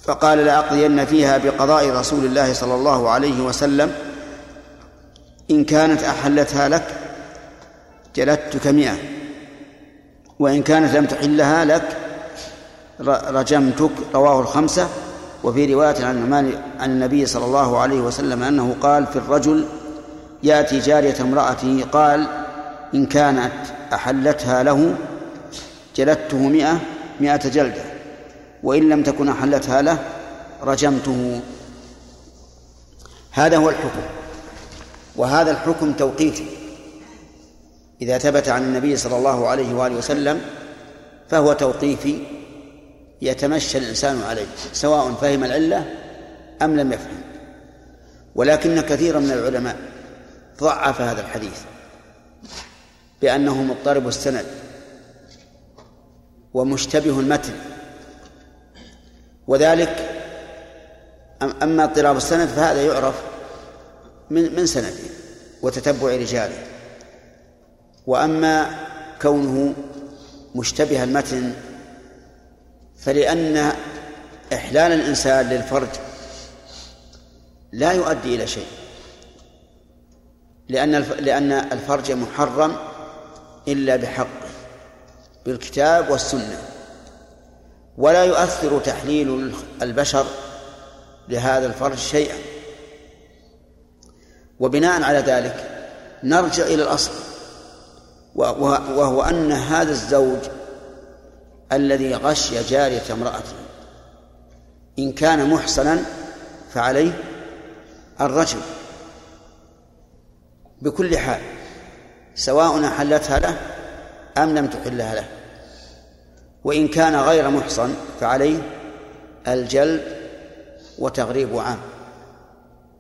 فقال لأقضين فيها بقضاء رسول الله صلى الله عليه وسلم إن كانت أحلتها لك جلدتك مئة وإن كانت لم تحلها لك رجمتك رواه الخمسة وفي رواية عن عن النبي صلى الله عليه وسلم أنه قال في الرجل يأتي جارية امرأته قال إن كانت أحلتها له جلدته مئة مئة جلدة. وإن لم تكن أحلتها له رجمته. هذا هو الحكم وهذا الحكم توقيفي إذا ثبت عن النبي صلى الله عليه وآله وسلم فهو توقيفي يتمشى الإنسان عليه سواء فهم العلة أم لم يفهم. ولكن كثيرا من العلماء ضعف هذا الحديث بأنه مضطرب السند ومشتبه المتن. وذلك أما اضطراب السند فهذا يعرف من من سنده وتتبع رجاله. وأما كونه مشتبه المتن فلأن إحلال الإنسان للفرج لا يؤدي إلى شيء. لأن لأن الفرج محرم إلا بحقه بالكتاب والسنة. ولا يؤثر تحليل البشر لهذا الفرج شيئا. وبناء على ذلك نرجع إلى الأصل وهو أن هذا الزوج الذي غشي جارية امرأته إن كان محصنا فعليه الرجم. بكل حال سواء أحلتها له أم لم تحلها له. وإن كان غير محصن فعليه الجلد وتغريب عام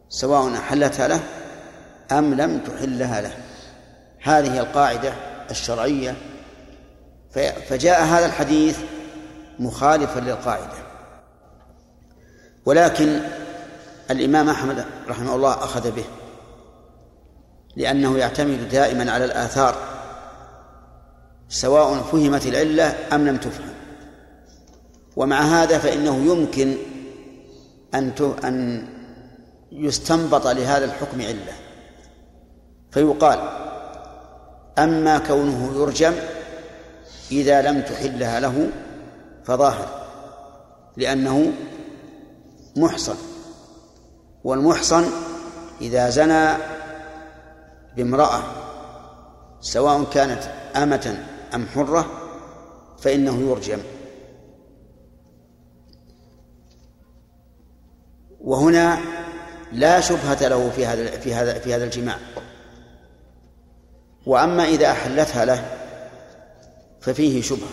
سواء أحلتها له أم لم تحلها له. هذه القاعدة الشرعية. فجاء هذا الحديث مخالفا للقاعدة. ولكن الإمام أحمد رحمه الله أخذ به لأنه يعتمد دائما على الآثار. سواء فهمت العلة أم لم تفهم. ومع هذا فإنه يمكن أن أن يستنبط لهذا الحكم علة. فيقال أما كونه يرجم إذا لم تحلها له فظاهر لأنه محصن. والمحصن إذا زنى بامرأة سواء كانت أمة أم حرة فإنه يرجم. وهنا لا شبهة له في هذا في هذا في هذا الجماع. وأما إذا أحلتها له ففيه شبهة.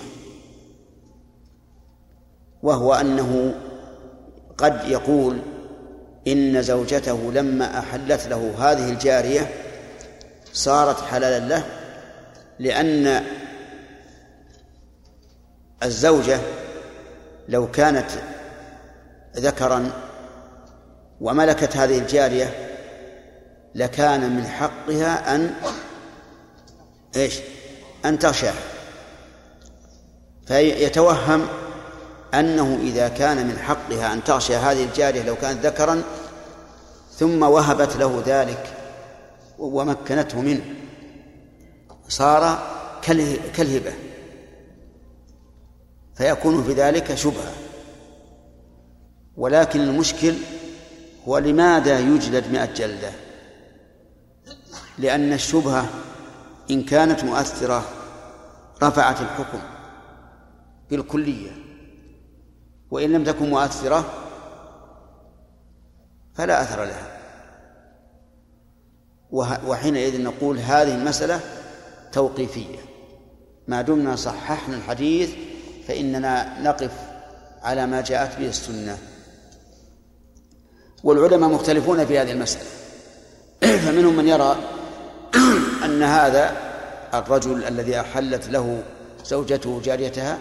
وهو أنه قد يقول إن زوجته لما أحلت له هذه الجارية صارت حلالا له لأن الزوجة لو كانت ذكرا وملكت هذه الجارية لكان من حقها أن إيش؟ أن تغشاه. فيتوهم أنه إذا كان من حقها أن تغشى هذه الجارية لو كانت ذكرا ثم وهبت له ذلك ومكنته منه. صار كالهبة. فيكون في ذلك شبهة. ولكن المشكل هو لماذا يجلد مئة جلدة؟ لأن الشبهة إن كانت مؤثرة رفعت الحكم بالكلية وإن لم تكن مؤثرة فلا أثر لها. وحينئذ نقول هذه المسألة توقيفية. ما دمنا صححنا الحديث فإننا نقف على ما جاءت به السنة. والعلماء مختلفون في هذه المسألة. فمنهم من يرى أن هذا الرجل الذي أحلت له زوجته جاريتها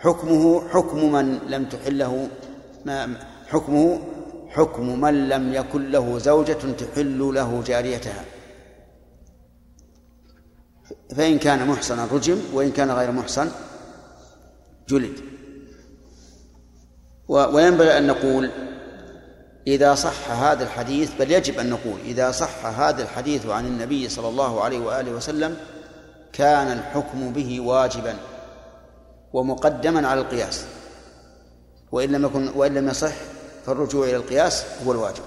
حكمه حكم من لم تحله ما حكمه حكم من لم يكن له زوجة تحل له جاريتها. فإن كان محصنا رجم وإن كان غير محصن جلد. وينبغي أن نقول إذا صح هذا الحديث بل يجب أن نقول إذا صح هذا الحديث عن النبي صلى الله عليه وآله وسلم كان الحكم به واجبا ومقدما على القياس. وإن لم يكن وإن لم يصح فالرجوع إلى القياس هو الواجب.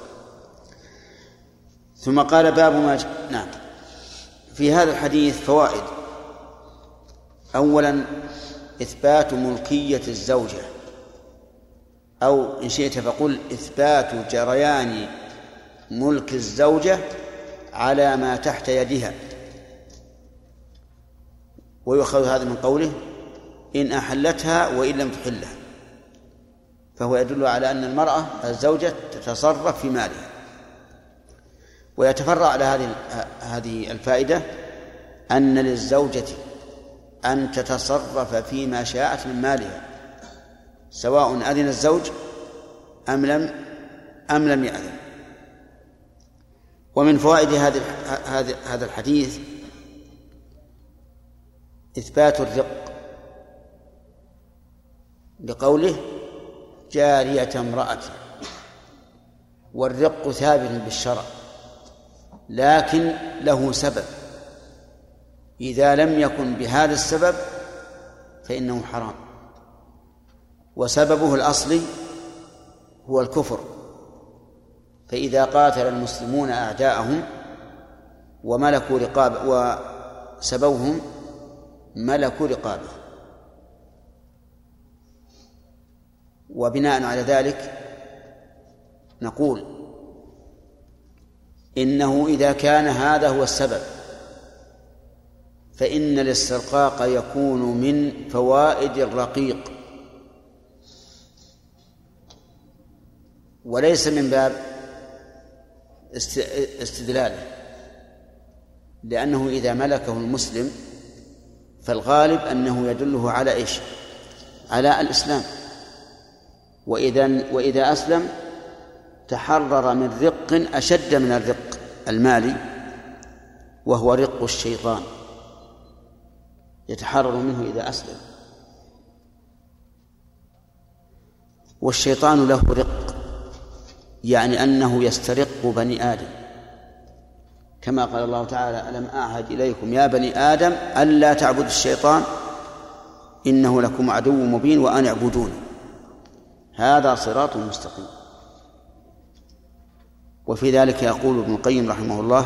ثم قال باب ما. نعم. في هذا الحديث فوائد. أولا إثبات ملكية الزوجة. أو إن شئت فقل إثبات جريان ملك الزوجة على ما تحت يدها. ويؤخذ هذا من قوله إن أحلتها وإن لم تحلها. فهو يدل على أن المرأة الزوجة تتصرف في مالها. ويتفرع على هذه هذه الفائدة أن للزوجة أن تتصرف فيما شاءت من مالها سواء أذن الزوج أم لم أم لم يأذن. ومن فوائد هذا هذا الحديث إثبات الرق بقوله جارية امرأة والرق ثابت بالشرع لكن له سبب. إذا لم يكن بهذا السبب فإنه حرام. وسببه الأصلي هو الكفر. فإذا قاتل المسلمون أعداءهم وملكوا رقاب وسبوهم ملكوا رقابه. وبناء على ذلك نقول إنه إذا كان هذا هو السبب فإن الاسترقاق يكون من فوائد الرقيق. وليس من باب استدلاله لأنه إذا ملكه المسلم فالغالب أنه يدله على إيش؟ على الإسلام. وإذا وإذا أسلم تحرر من رق أشد من الرق المالي وهو رق الشيطان. يتحرر منه إذا أسلم. والشيطان له رق يعني أنه يسترق بني آدم. كما قال الله تعالى ألم أعهد إليكم يا بني آدم ألا تعبدوا الشيطان؟ إنه لكم عدو مبين وأن اعبدون. هذا صراط مستقيم. وفي ذلك يقول ابن القيم رحمه الله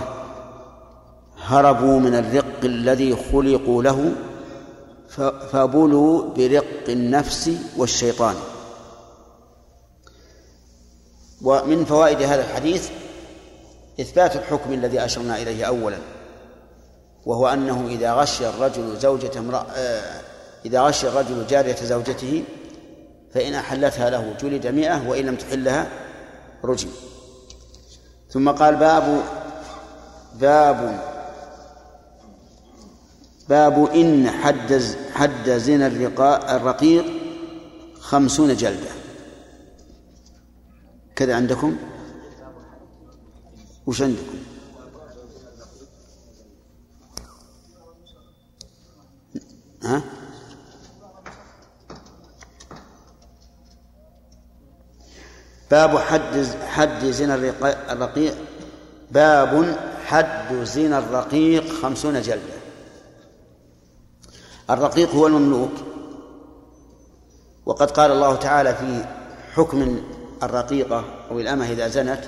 هربوا من الرق الذي خلقوا له فبلوا برق النفس والشيطان. ومن فوائد هذا الحديث إثبات الحكم الذي أشرنا إليه أولا وهو أنه إذا غشي الرجل زوجة امرأة إذا غشي الرجل جارية زوجته فإن أحلتها له جلد مئة وإن لم تحلها رجم. ثم قال باب باب باب إن حد حد زنا الرقيق خمسون جلدة. كذا عندكم؟ وش عندكم؟ ها؟ باب حد حد زنا الرقيق باب حد زنا الرقيق خمسون جلدة. الرقيق هو المملوك. وقد قال الله تعالى في حكم الرقيقة أو الأمة إذا زنت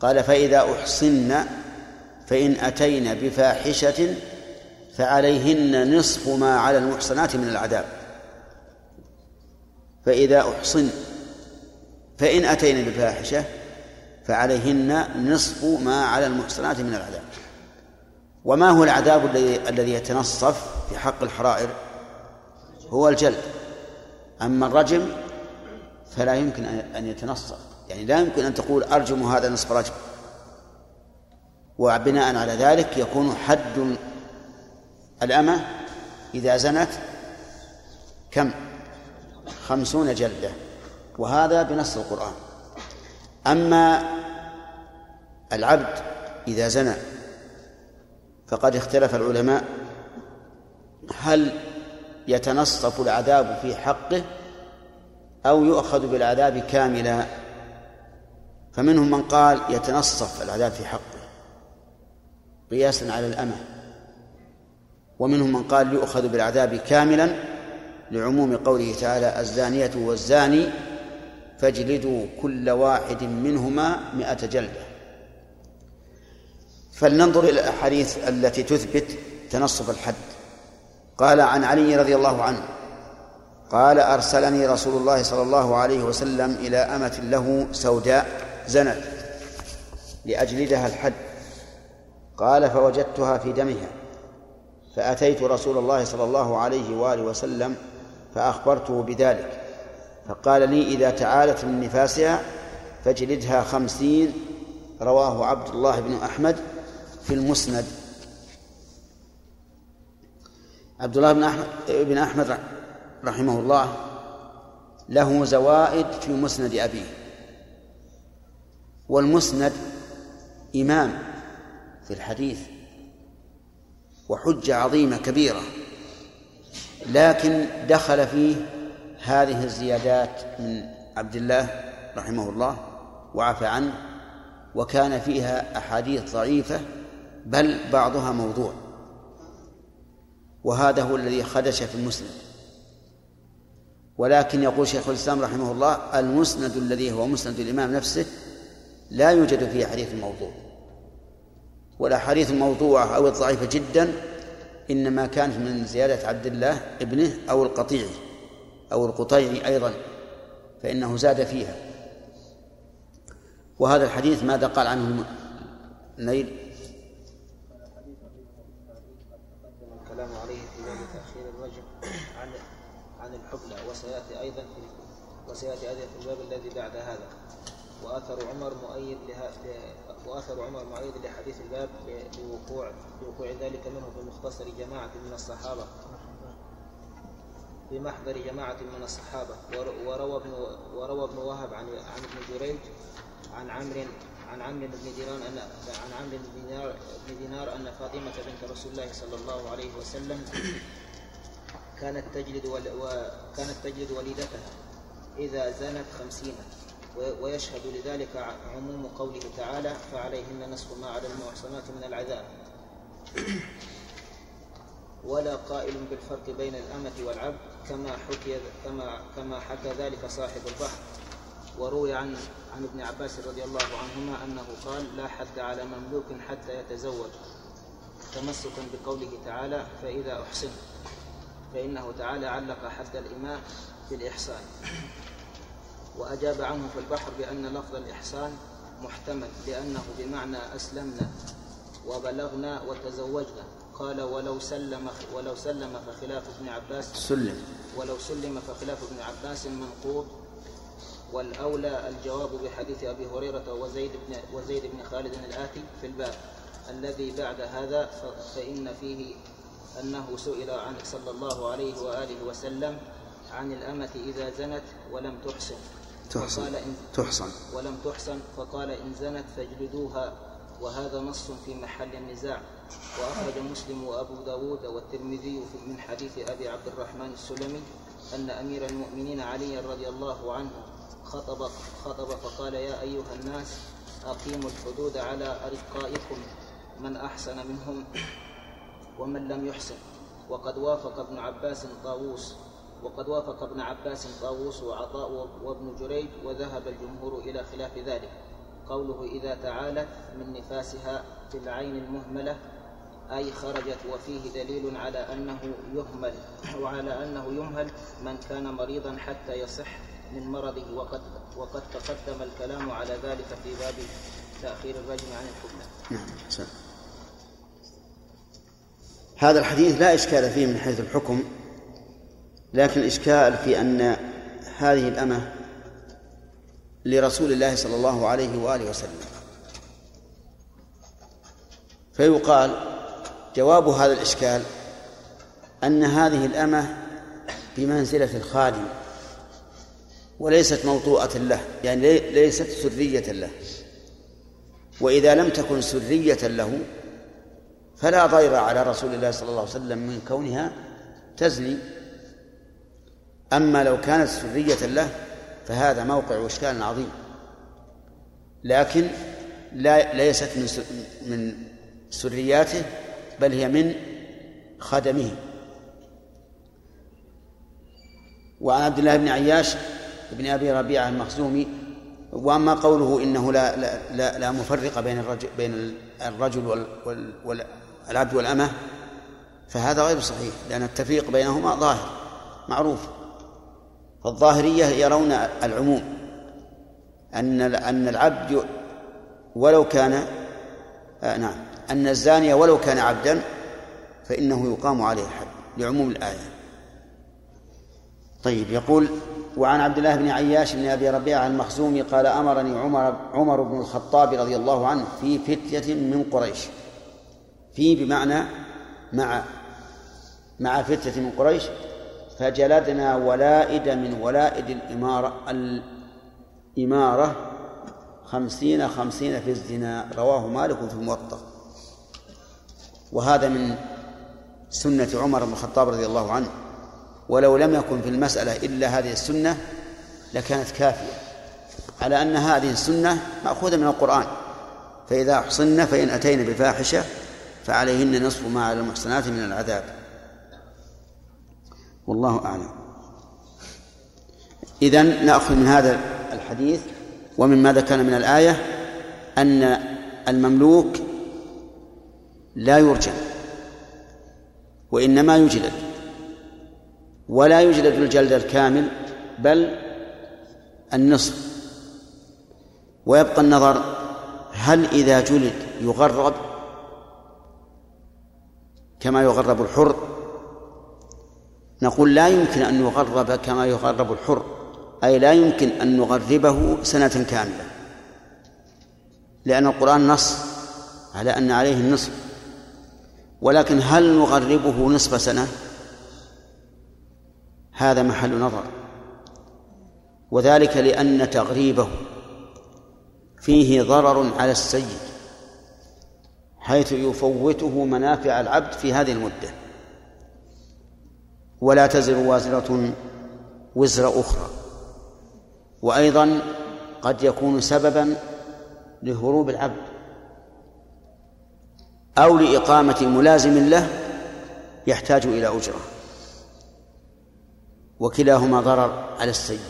قال فإذا أحصن فإن أتين بفاحشة فعليهن نصف ما على المحصنات من العذاب. فإذا أحصن فإن أتينا بفاحشة فعليهن نصف ما على المحصنات من العذاب. وما هو العذاب الذي الذي يتنصف في حق الحرائر؟ هو الجلد. أما الرجم فلا يمكن أن يتنصف. يعني لا يمكن أن تقول أرجم هذا نصف رجم. وبناء على ذلك يكون حد الأمة إذا زنت كم؟ خمسون جلدة. وهذا بنص القرآن. أما العبد إذا زنى فقد اختلف العلماء هل يتنصف العذاب في حقه أو يؤخذ بالعذاب كاملا. فمنهم من قال يتنصف العذاب في حقه قياسا على الأمة. ومنهم من قال يؤخذ بالعذاب كاملا لعموم قوله تعالى الزانية والزاني فاجلدوا كل واحد منهما مئة جلدة. فلننظر إلى الأحاديث التي تثبت تنصف الحد. قال عن علي رضي الله عنه قال أرسلني رسول الله صلى الله عليه وسلم إلى أمة له سوداء زنت لأجلدها الحد. قال فوجدتها في دمها فأتيت رسول الله صلى الله عليه وآله وسلم فأخبرته بذلك فقال لي إذا تعالت من نفاسها فاجلدها خمسين رواه عبد الله بن أحمد في المسند. عبد الله بن أحمد بن أحمد رحمه الله له زوائد في مسند أبيه. والمسند إمام في الحديث وحجة عظيمة كبيرة لكن دخل فيه هذه الزيادات من عبد الله رحمه الله وعفى عنه وكان فيها أحاديث ضعيفة بل بعضها موضوع. وهذا هو الذي خدش في المسند. ولكن يقول شيخ الإسلام رحمه الله المسند الذي هو مسند الإمام نفسه لا يوجد فيه حديث موضوع. والأحاديث الموضوعة أو الضعيفة جدا إنما كانت من زيادة عبد الله ابنه أو القطيعي أو القطيعي أيضا فإنه زاد فيها. وهذا الحديث ماذا قال عنه نيل الكلام عليه في باب تأخير الرجل عن عن الحبلى وسيأتي أيضا في وسيأتي أيضا في الباب الذي بعد هذا. وآثر عمر مؤيد لها وآثر عمر مؤيد لحديث الباب لوقوع لوقوع ذلك منه بمختصر جماعة من الصحابة. بمحضر جماعة من الصحابة. وروى ابن وروى ابن وهب عن عن ابن جريج عن عمرو عن عمرو بن دينار أن عن عمرو بن دينار بن دينار أن فاطمة بنت رسول الله صلى الله عليه وسلم كانت تجلد وكانت تجلد وليدتها إذا زنت خمسين ويشهد لذلك عموم قوله تعالى فعليهن نصف ما على المحصنات من العذاب. ولا قائل بالفرق بين الأمة والعبد كما حكي كما كما حكى ذلك صاحب البحر. وروي عن عن ابن عباس رضي الله عنهما أنه قال لا حد على مملوك حتى يتزوج. تمسكا بقوله تعالى فإذا أحسن. فإنه تعالى علق حد الإماء بالإحسان وأجاب عنه في البحر بأن لفظ الإحسان محتمل لأنه بمعنى أسلمنا وبلغنا وتزوجنا. قال ولو سلم ولو سلم فخلاف ابن عباس سلم. ولو سلم فخلاف ابن عباس منقوض والأولى الجواب بحديث أبي هريرة وزيد بن وزيد بن خالد الآتي في الباب. الذي بعد هذا فإن فيه أنه سئل عن صلى الله عليه وآله وسلم عن الأمة إذا زنت ولم تحسن تحصن. فقال إن تحصن. ولم تحسن فقال إن زنت فاجلدوها وهذا نص في محل النزاع. وأخرج مسلم وأبو داود والترمذي من حديث أبي عبد الرحمن السلمي أن أمير المؤمنين علي رضي الله عنه خطب خطب فقال يا أيها الناس أقيموا الحدود على أرقائكم. من أحسن منهم ومن لم يحسن. وقد وافق ابن عباس طاووس. وقد وافق ابن عباس طاووس وعطاء وابن جريج وذهب الجمهور إلى خلاف ذلك. قوله إذا تعالت من نفاسها في العين المهملة أي خرجت وفيه دليل على أنه يهمل وعلى أنه يمهل من كان مريضا حتى يصح من مرضه. وقد وقد تقدم الكلام على ذلك في باب تأخير الرجم عن الحكم نعم. هذا الحديث لا إشكال فيه من حيث الحكم لكن الإشكال في أن هذه الأمة لرسول الله صلى الله عليه وآله وسلم. فيقال جواب هذا الإشكال أن هذه الأمة بمنزلة الخادم وليست موطوءة له يعني لي- ليست سرية له. وإذا لم تكن سرية له فلا ضير على رسول الله صلى الله عليه وسلم من كونها تزني. أما لو كانت سرية له فهذا موقع إشكال عظيم. لكن لا ليست من من سرياته بل هي من خدمه. وعن عبد الله بن عياش بن أبي ربيعة المخزومي وأما قوله إنه لا لا لا, لا مفرق بين الرجل بين الرجل وال وال والعبد والأمة فهذا غير صحيح لأن التفريق بينهما ظاهر معروف. فالظاهرية يرون العموم أن أن العبد ولو كان آه نعم أن الزاني ولو كان عبدا فإنه يقام عليه الحد لعموم الآية. طيب يقول وعن عبد الله بن عياش بن أبي ربيعة المخزومي قال أمرني عمر عمر بن الخطاب رضي الله عنه في فتية من قريش. في بمعنى مع مع فتيه من قريش فجلدنا ولائد من ولائد الإمارة الإمارة خمسين خمسين في الزنا رواه مالك في الموطأ. وهذا من سنة عمر بن الخطاب رضي الله عنه. ولو لم يكن في المسألة إلا هذه السنة لكانت كافية. على أن هذه السنة مأخوذة من القرآن. فإذا أحصن فإن أتين بفاحشة فعليهن نصف ما على المحصنات من العذاب. والله أعلم. إذا نأخذ من هذا الحديث ومما ذكرنا من الآية أن المملوك لا يرجم وإنما يجلد ولا يجلد الجلد الكامل بل النصف. ويبقى النظر هل إذا جلد يغرب كما يغرب الحر. نقول لا يمكن أن يغرب كما يغرب الحر أي لا يمكن أن نغربه سنة كاملة. لأن القرآن نص على أن عليه النصف. ولكن هل نغربه نصف سنة؟ هذا محل نظر. وذلك لأن تغريبه فيه ضرر على السيد. حيث يفوته منافع العبد في هذه المدة. ولا تزر وازرة وزر أخرى. وأيضا قد يكون سببا لهروب العبد. أو لإقامة ملازم له يحتاج إلى أجرة. وكلاهما ضرر على السيد.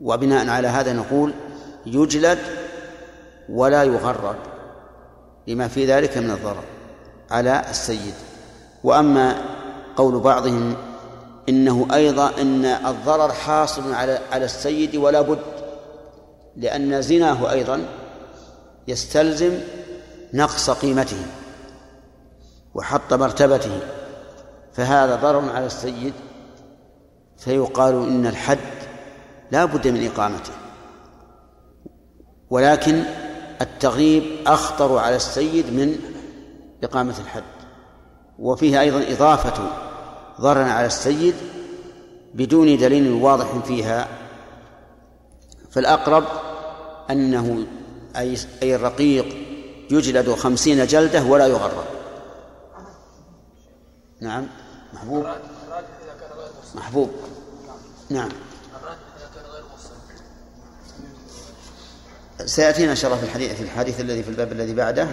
وبناء على هذا نقول يجلد ولا يغرد لما في ذلك من الضرر على السيد. وأما قول بعضهم إنه أيضا إن الضرر حاصل على على السيد ولا بد لأن زناه أيضا يستلزم نقص قيمته وحط مرتبته فهذا ضرر على السيد. فيقال إن الحد لا بد من إقامته ولكن التغريب أخطر على السيد من إقامة الحد وفيه أيضا إضافة ضرر على السيد بدون دليل واضح فيها فالأقرب أنه أي أي الرقيق يجلد خمسين جلدة ولا يغرب. نعم محبوب؟ محبوب. نعم. سيأتينا إن شاء الله في الحديث في الحديث الذي في الباب الذي بعده.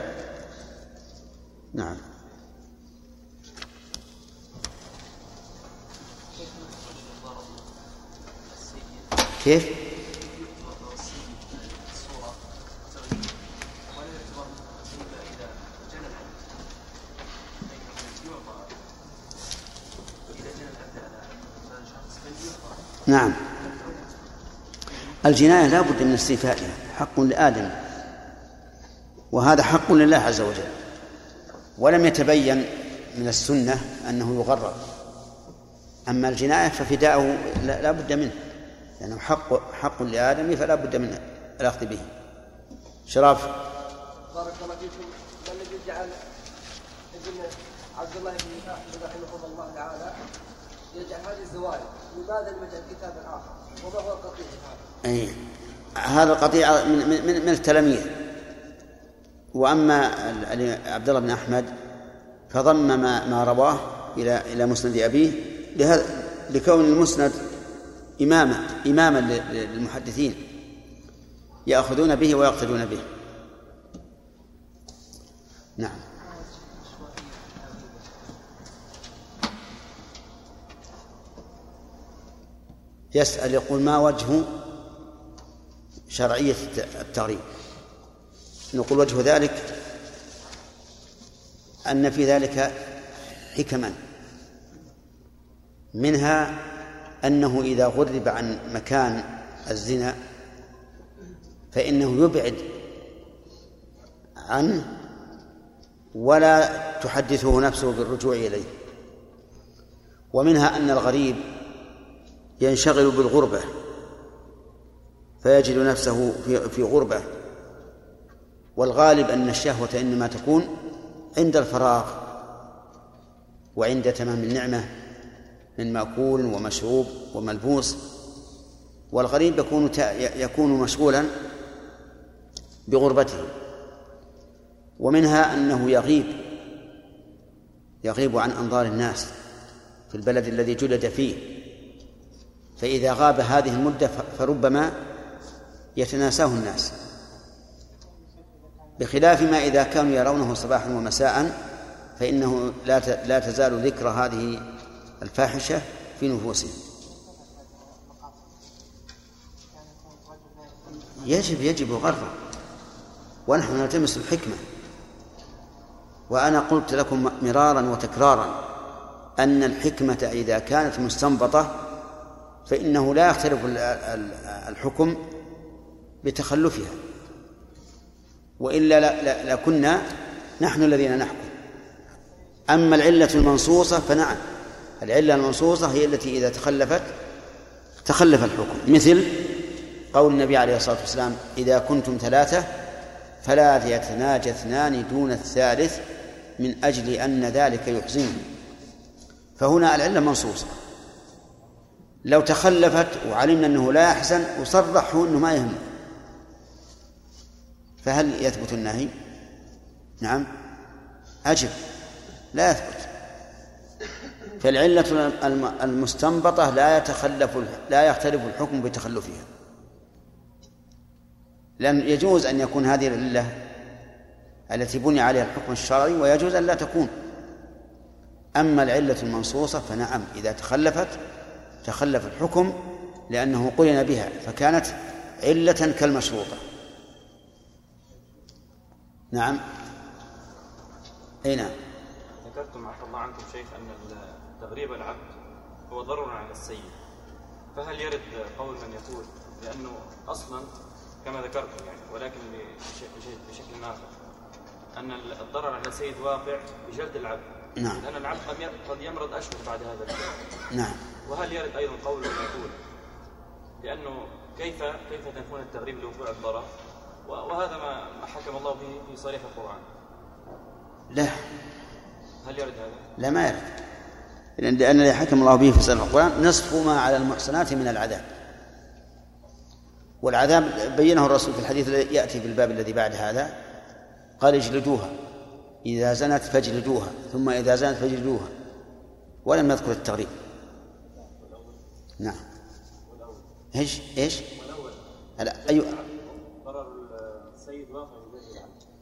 نعم. كيف؟ نعم. الجناية لا بد من استيفائها حق لآدم. وهذا حق لله عز وجل. ولم يتبين من السنة أنه يغرر. أما الجناية ففداؤه لا بد منه. لأنه حق حق لآدم فلا بد من الأخذ به. شراف بارك الله فيكم. ما الذي جعل ابن عبد الله بن رحمه الله تعالى يجعل هذه الزوائد لماذا لم يجعل كتابا آخر؟ وما هو القطيع؟ أي هذا القطيع من من من التلاميذ. وأما عبد الله بن أحمد فضم ما ما رواه إلى إلى مسند أبيه لهذا لكون المسند إماما إماما للمحدثين يأخذون به ويقتدون به. نعم. يسأل يقول ما وجه شرعية التغريب. نقول وجه ذلك أن في ذلك حكما منها أنه إذا غرب عن مكان الزنا فإنه يبعد عنه ولا تحدثه نفسه بالرجوع إليه. ومنها أن الغريب ينشغل بالغربة. فيجد نفسه في في غربة. والغالب أن الشهوة إنما تكون عند الفراغ وعند تمام النعمة من مأكول ومشروب وملبوس. والغريب يكون يكون مشغولا بغربته. ومنها أنه يغيب يغيب عن أنظار الناس في البلد الذي جلد فيه. فإذا غاب هذه المدة فربما يتناساه الناس. بخلاف ما إذا كانوا يرونه صباحا ومساء فإنه لا لا تزال ذكر هذه الفاحشة في نفوسهم. يجب يجب غرة ونحن نلتمس الحكمة. وأنا قلت لكم مرارا وتكرارا أن الحكمة إذا كانت مستنبطة فإنه لا يختلف الحكم بتخلفها. وإلا لكنا نحن الذين نحكم. أما العلة المنصوصة فنعم. العلة المنصوصة هي التي إذا تخلفت تخلف الحكم. مثل قول النبي عليه الصلاة والسلام إذا كنتم ثلاثة فلا يتناجى اثنان دون الثالث من أجل أن ذلك يحزنه فهنا العلة منصوصة. لو تخلفت وعلمنا أنه لا يحزن وصرحه أنه ما يهمه. فهل يثبت النهي؟ نعم. أجب. لا يثبت. فالعلة الم- المستنبطة لا يتخلف لا يختلف الحكم بتخلفها. لأن يجوز أن يكون هذه العلة التي بني عليها الحكم الشرعي ويجوز أن لا تكون. أما العلة المنصوصة فنعم إذا تخلفت تخلف الحكم لأنه قرن بها فكانت علة كالمشروطة. نعم. أي نعم. ذكرتم عفى الله عنكم شيخ أن تغريب العبد هو ضرر على السيد. فهل يرد قول من يقول لأنه أصلا كما ذكرتم يعني ولكن بش- بش- بشكل آخر أن الضرر على السيد واقع بجلد العبد. نعم. لأن العبد قد يم- قد يمرض أشهر بعد هذا الجلد. نعم. وهل يرد أيضا قول من يقول لأنه كيف كيف تكون التغريب لوقوع الضرر؟ وهذا ما حكم الله به في صريح القرآن. لا. هل يرد هذا؟ لا ما يرد. لأن الذي حكم الله به في سنة القرآن نصف ما على المحصنات من العذاب. والعذاب بينه الرسول في الحديث الذي يأتي في الباب الذي بعد هذا قال اجلدوها. إذا زنت فاجلدوها. ثم إذا زنت فاجلدوها. ولم يذكر التغريب. نعم. إيش؟ إيش؟ لا أيوه.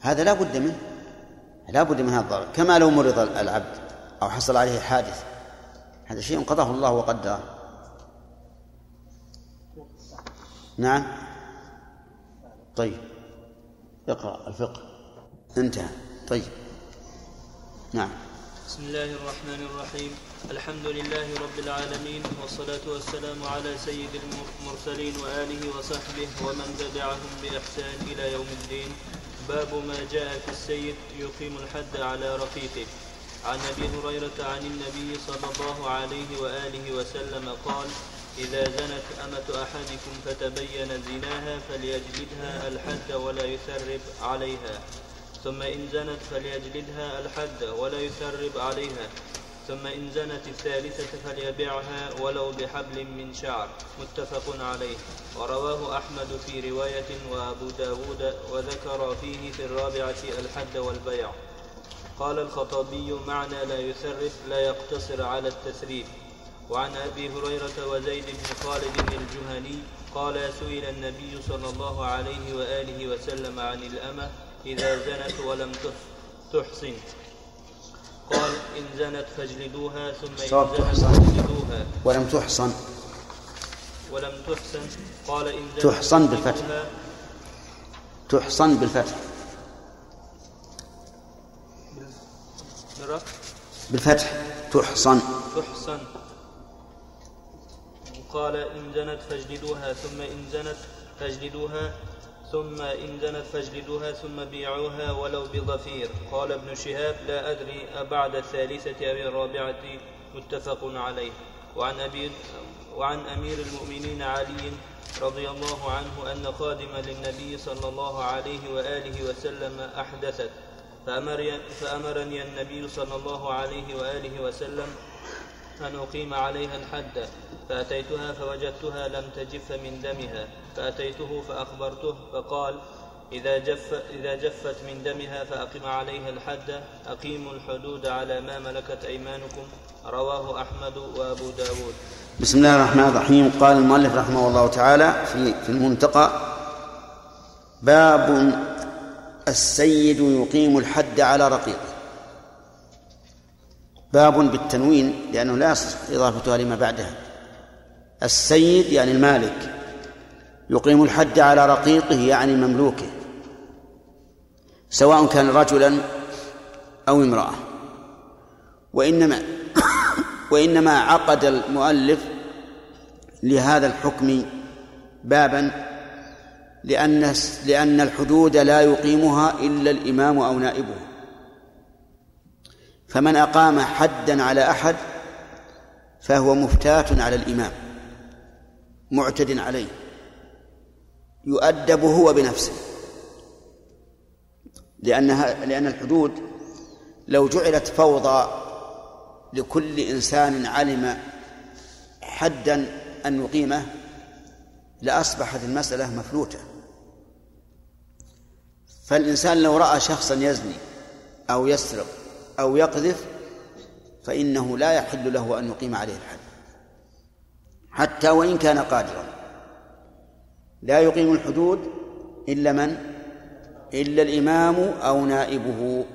هذا لا بد منه. لا بد من هذا الضرر. كما لو مرض العبد أو حصل عليه حادث. هذا شيء قضاه الله وقدره. نعم. طيب. اقرأ الفقه. انتهى. طيب. نعم. بسم الله الرحمن الرحيم. الحمد لله رب العالمين والصلاة والسلام على سيد المرسلين وآله وصحبه ومن تبعهم بإحسان إلى يوم الدين. باب ما جاء في السيد يقيم الحد على رقيقه عن أبي هريرة عن النبي صلى الله عليه وآله وسلم قال إذا زنت أمة أحدكم فتبين زناها فليجلدها الحد ولا يثرب عليها. ثم إن زنت فليجلدها الحد ولا يثرب عليها. ثم إن زنت الثالثة فليبيعها ولو بحبل من شعر متفق عليه. ورواه أحمد في رواية وأبو داود وذكر فيه في الرابعة الحد والبيع. قال الخطابي معنى لا يثرب لا يقتصر على التثريب وعن أبي هريرة وزيد بن خالد الجهني قال سئل النبي صلى الله عليه وآله وسلم عن الأمة إذا زنت ولم تح- تحصن. قال إن زنت فاجلدوها ثم إن زنت تحصن. فاجلدوها. ولم تحصن. ولم تحسن قال إن زنت تحصن بالفتح. تحصن بالفتح. بالفتح. تحصن. تحصن. قال إن زنت فاجلدوها ثم إن زنت فاجلدوها. ثم إن زنت فاجلدوها ثم بيعوها ولو بظفير قال ابن شهاب لا أدري أبعد الثالثة أو الرابعة متفق عليه. وعن أبي وعن أمير المؤمنين علي رضي الله عنه أن خادما للنبي صلى الله عليه وآله وسلم أحدثت. فأمر فأمرني النبي صلى الله عليه وآله وسلم أن أقيم عليها الحد. فأتيتها فوجدتها لم تجف من دمها. فأتيته فأخبرته فقال إذا جف إذا جفت من دمها فأقم عليها الحد أقيموا الحدود على ما ملكت أيمانكم. رواه أحمد وأبو داود. بسم الله الرحمن الرحيم. قال المؤلف رحمه الله تعالى في في المنتقى باب السيد يقيم الحد على رقيقه. باب بالتنوين لأنه لا يصح إضافتها لما بعدها. السيد يعني المالك. يقيم الحد على رقيقه يعني مملوكه سواء كان رجلا أو امرأة. وإنما وإنما عقد المؤلف لهذا الحكم بابا لأن لأن الحدود لا يقيمها إلا الإمام أو نائبه. فمن أقام حدا على أحد فهو مفتات على الإمام معتد عليه. يؤدب هو بنفسه. لأنها لأن الحدود لو جعلت فوضى لكل إنسان علم حدا أن يقيمه لأصبحت المسألة مفلوتة. فالإنسان لو رأى شخصا يزني أو يسرق أو يقذف فإنه لا يحل له أن يقيم عليه الحد. حتى وإن كان قادرا. لا يقيم الحدود إلا من؟ إلا الإمام أو نائبه.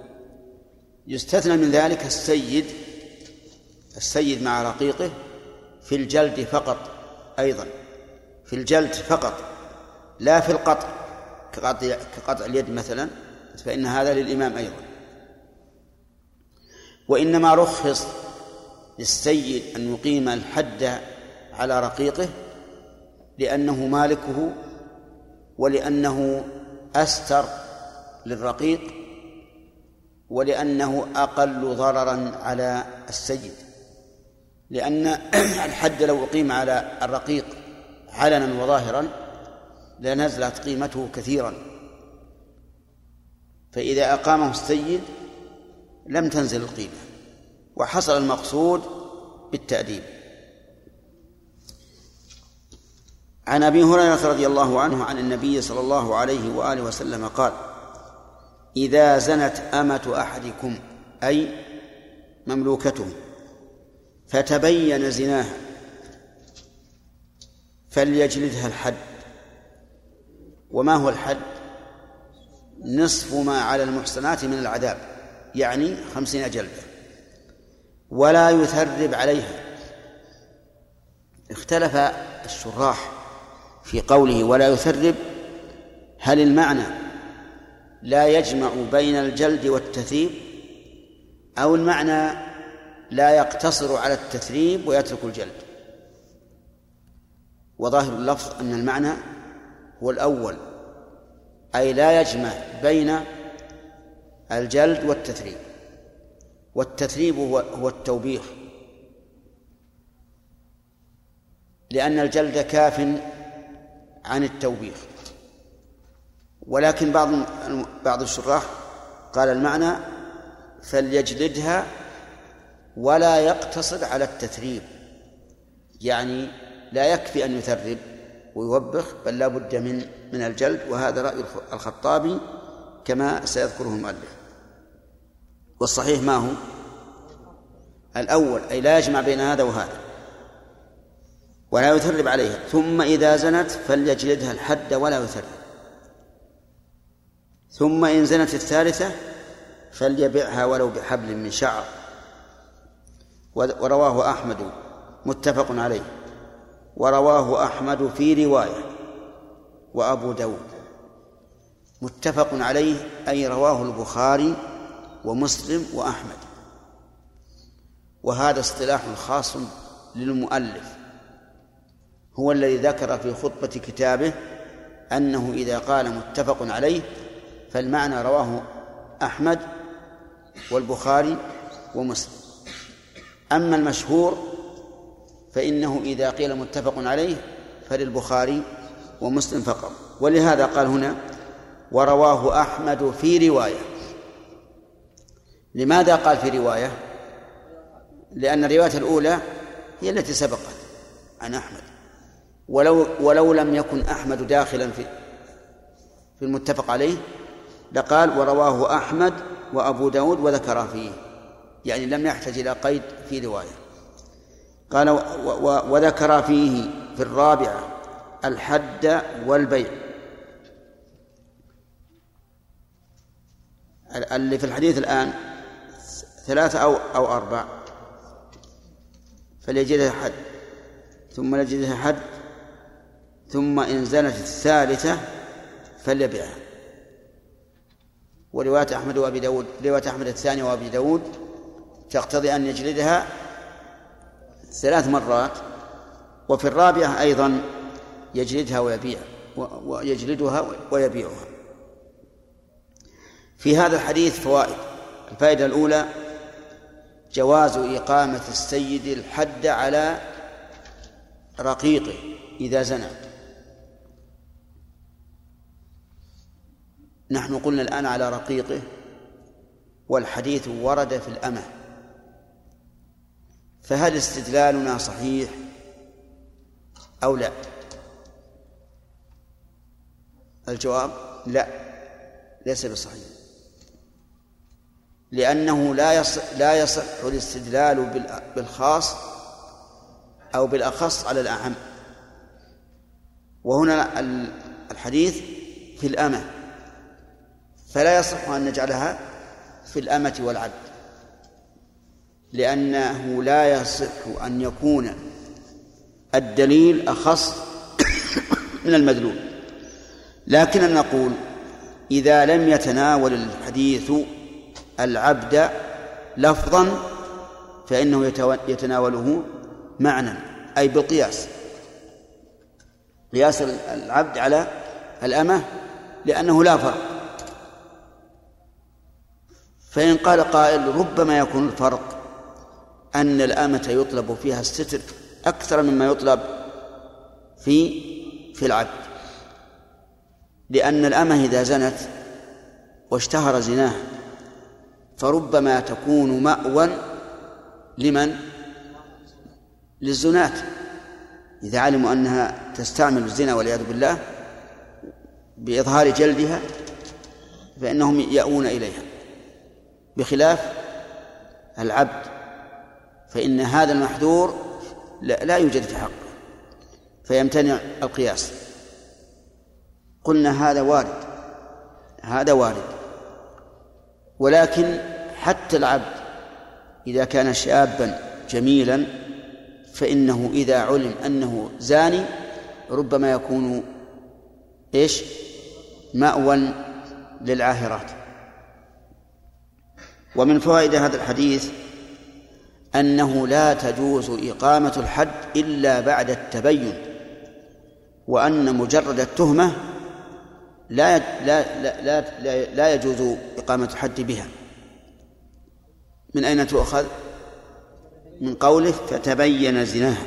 يستثنى من ذلك السيد السيد مع رقيقه في الجلد فقط أيضا في الجلد فقط لا في القطع كقطع, كقطع اليد مثلا فإن هذا للإمام أيضا. وإنما رخص للسيد أن يقيم الحد على رقيقه لأنه مالكه ولأنه أستر للرقيق ولأنه أقل ضررا على السيد لأن الحد لو أقيم على الرقيق علنا وظاهرا لنزلت قيمته كثيرا. فإذا أقامه السيد لم تنزل القيمة وحصل المقصود بالتأديب. عن أبي هريرة رضي الله عنه عن النبي صلى الله عليه وآله وسلم قال إذا زنت أمة أحدكم أي مملوكته فتبين زناها فليجلدها الحد. وما هو الحد؟ نصف ما على المحصنات من العذاب يعني خمسين جلدة ولا يثرب عليها. اختلف الشراح في قوله ولا يثرب هل المعنى لا يجمع بين الجلد والتثريب؟ أو المعنى لا يقتصر على التثريب ويترك الجلد؟ وظاهر اللفظ أن المعنى هو الأول أي لا يجمع بين الجلد والتثريب والتثريب هو هو التوبيخ لأن الجلد كاف عن التوبيخ. ولكن بعض بعض الشراح قال المعنى فليجلدها ولا يقتصر على التثريب. يعني لا يكفي أن يثرب ويوبخ بل لا بد من من الجلد وهذا رأي الخطابي كما سيذكره المؤلف. والصحيح ما هو؟ الأول أي لا يجمع بين هذا وهذا. ولا يثرب عليها. ثم إذا زنت فليجلدها الحد ولا يثرب. ثم إن زنت الثالثة فليبعها ولو بحبل من شعر. ورواه أحمد متفق عليه. ورواه أحمد في رواية. وأبو داود. متفق عليه أي رواه البخاري ومسلم وأحمد. وهذا اصطلاح خاص للمؤلف. هو الذي ذكر في خطبة كتابه أنه إذا قال متفق عليه فالمعنى رواه أحمد والبخاري ومسلم. أما المشهور فإنه إذا قيل متفق عليه فللبخاري ومسلم فقط. ولهذا قال هنا ورواه أحمد في رواية. لماذا قال في رواية؟ لأن الرواية الأولى هي التي سبقت. عن أحمد. ولو ولو لم يكن أحمد داخلا في في المتفق عليه لقال ورواه أحمد وأبو داود وذكر فيه. يعني لم يحتج إلى قيد في رواية. قال وذكر فيه في الرابعة الحد والبيع. اللي في الحديث الآن ثلاثة أو أو أربع. فليجدها حد. ثم ليجدها حد. ثم إن زنت الثالثة فليبيعها. ورواية أحمد وأبي داود رواية أحمد الثانية وأبي داود تقتضي أن يجلدها ثلاث مرات وفي الرابعة أيضا يجلدها ويبيع ويجلدها ويبيعها. في هذا الحديث فوائد. الفائدة الأولى جواز إقامة السيد الحد على رقيقه إذا زنى. نحن قلنا الآن على رقيقه والحديث ورد في الأمة. فهل استدلالنا صحيح أو لا؟ الجواب لا ليس بصحيح. لأنه لا يصح لا يصح الاستدلال بال- بالخاص أو بالأخص على الأعم. وهنا ال- الحديث في الأمة. فلا يصح أن نجعلها في الأمة والعبد لأنه لا يصح أن يكون الدليل أخص من المدلول. لكن نقول إذا لم يتناول الحديث العبد لفظا فإنه يتناوله معنى أي بالقياس. قياس العبد على الأمة لأنه لا فرق. فإن قال قائل ربما يكون الفرق أن الأمة يطلب فيها الستر أكثر مما يطلب في في العبد. لأن الأمة إذا زنت واشتهر زناها فربما تكون مأوى لمن؟ للزناة. إذا علموا أنها تستعمل الزنا والعياذ بالله بإظهار جلدها فإنهم يأوون إليها. بخلاف العبد فإن هذا المحذور لا يوجد في حقه فيمتنع القياس. قلنا هذا وارد هذا وارد. ولكن حتى العبد إذا كان شابا جميلا فإنه إذا علم أنه زاني ربما يكون إيش؟ مأوى للعاهرات. ومن فوائد هذا الحديث أنه لا تجوز إقامة الحد إلا بعد التبين وأن مجرد التهمة لا لا لا لا, لا, لا يجوز إقامة الحد بها. من أين تؤخذ؟ من قوله فتبين زناها.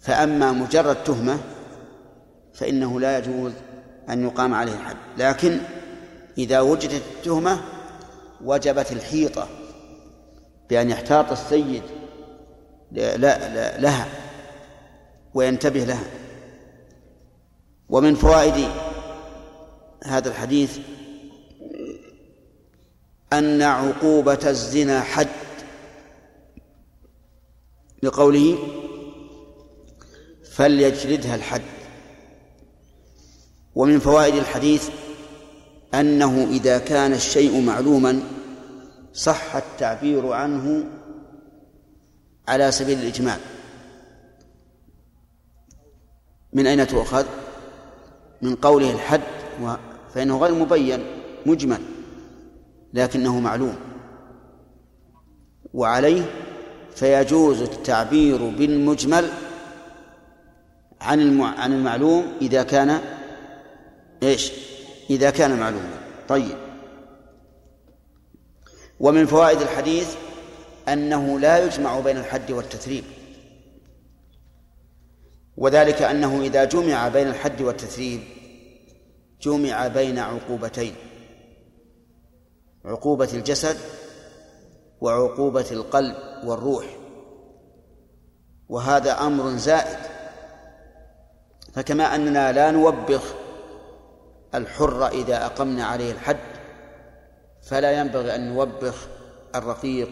فأما مجرد تهمة فإنه لا يجوز أن يقام عليه الحد. لكن إذا وجدت التهمة وجبت الحيطة بأن يحتاط السيد لا لا لها وينتبه لها. ومن فوائد هذا الحديث أن عقوبة الزنا حد. لقوله فليجلدها الحد. ومن فوائد الحديث أنه إذا كان الشيء معلوما صح التعبير عنه على سبيل الإجمال من أين تؤخذ؟ من قوله الحد فإنه غير مبين مجمل لكنه معلوم وعليه فيجوز التعبير بالمجمل عن عن المعلوم إذا كان إيش؟ إذا كان معلوما. طيب. ومن فوائد الحديث أنه لا يجمع بين الحد والتثريب. وذلك أنه إذا جمع بين الحد والتثريب جمع بين عقوبتين. عقوبة الجسد وعقوبة القلب والروح. وهذا أمر زائد. فكما أننا لا نوبخ الحر إذا أقمنا عليه الحد فلا ينبغي أن نوبخ الرقيق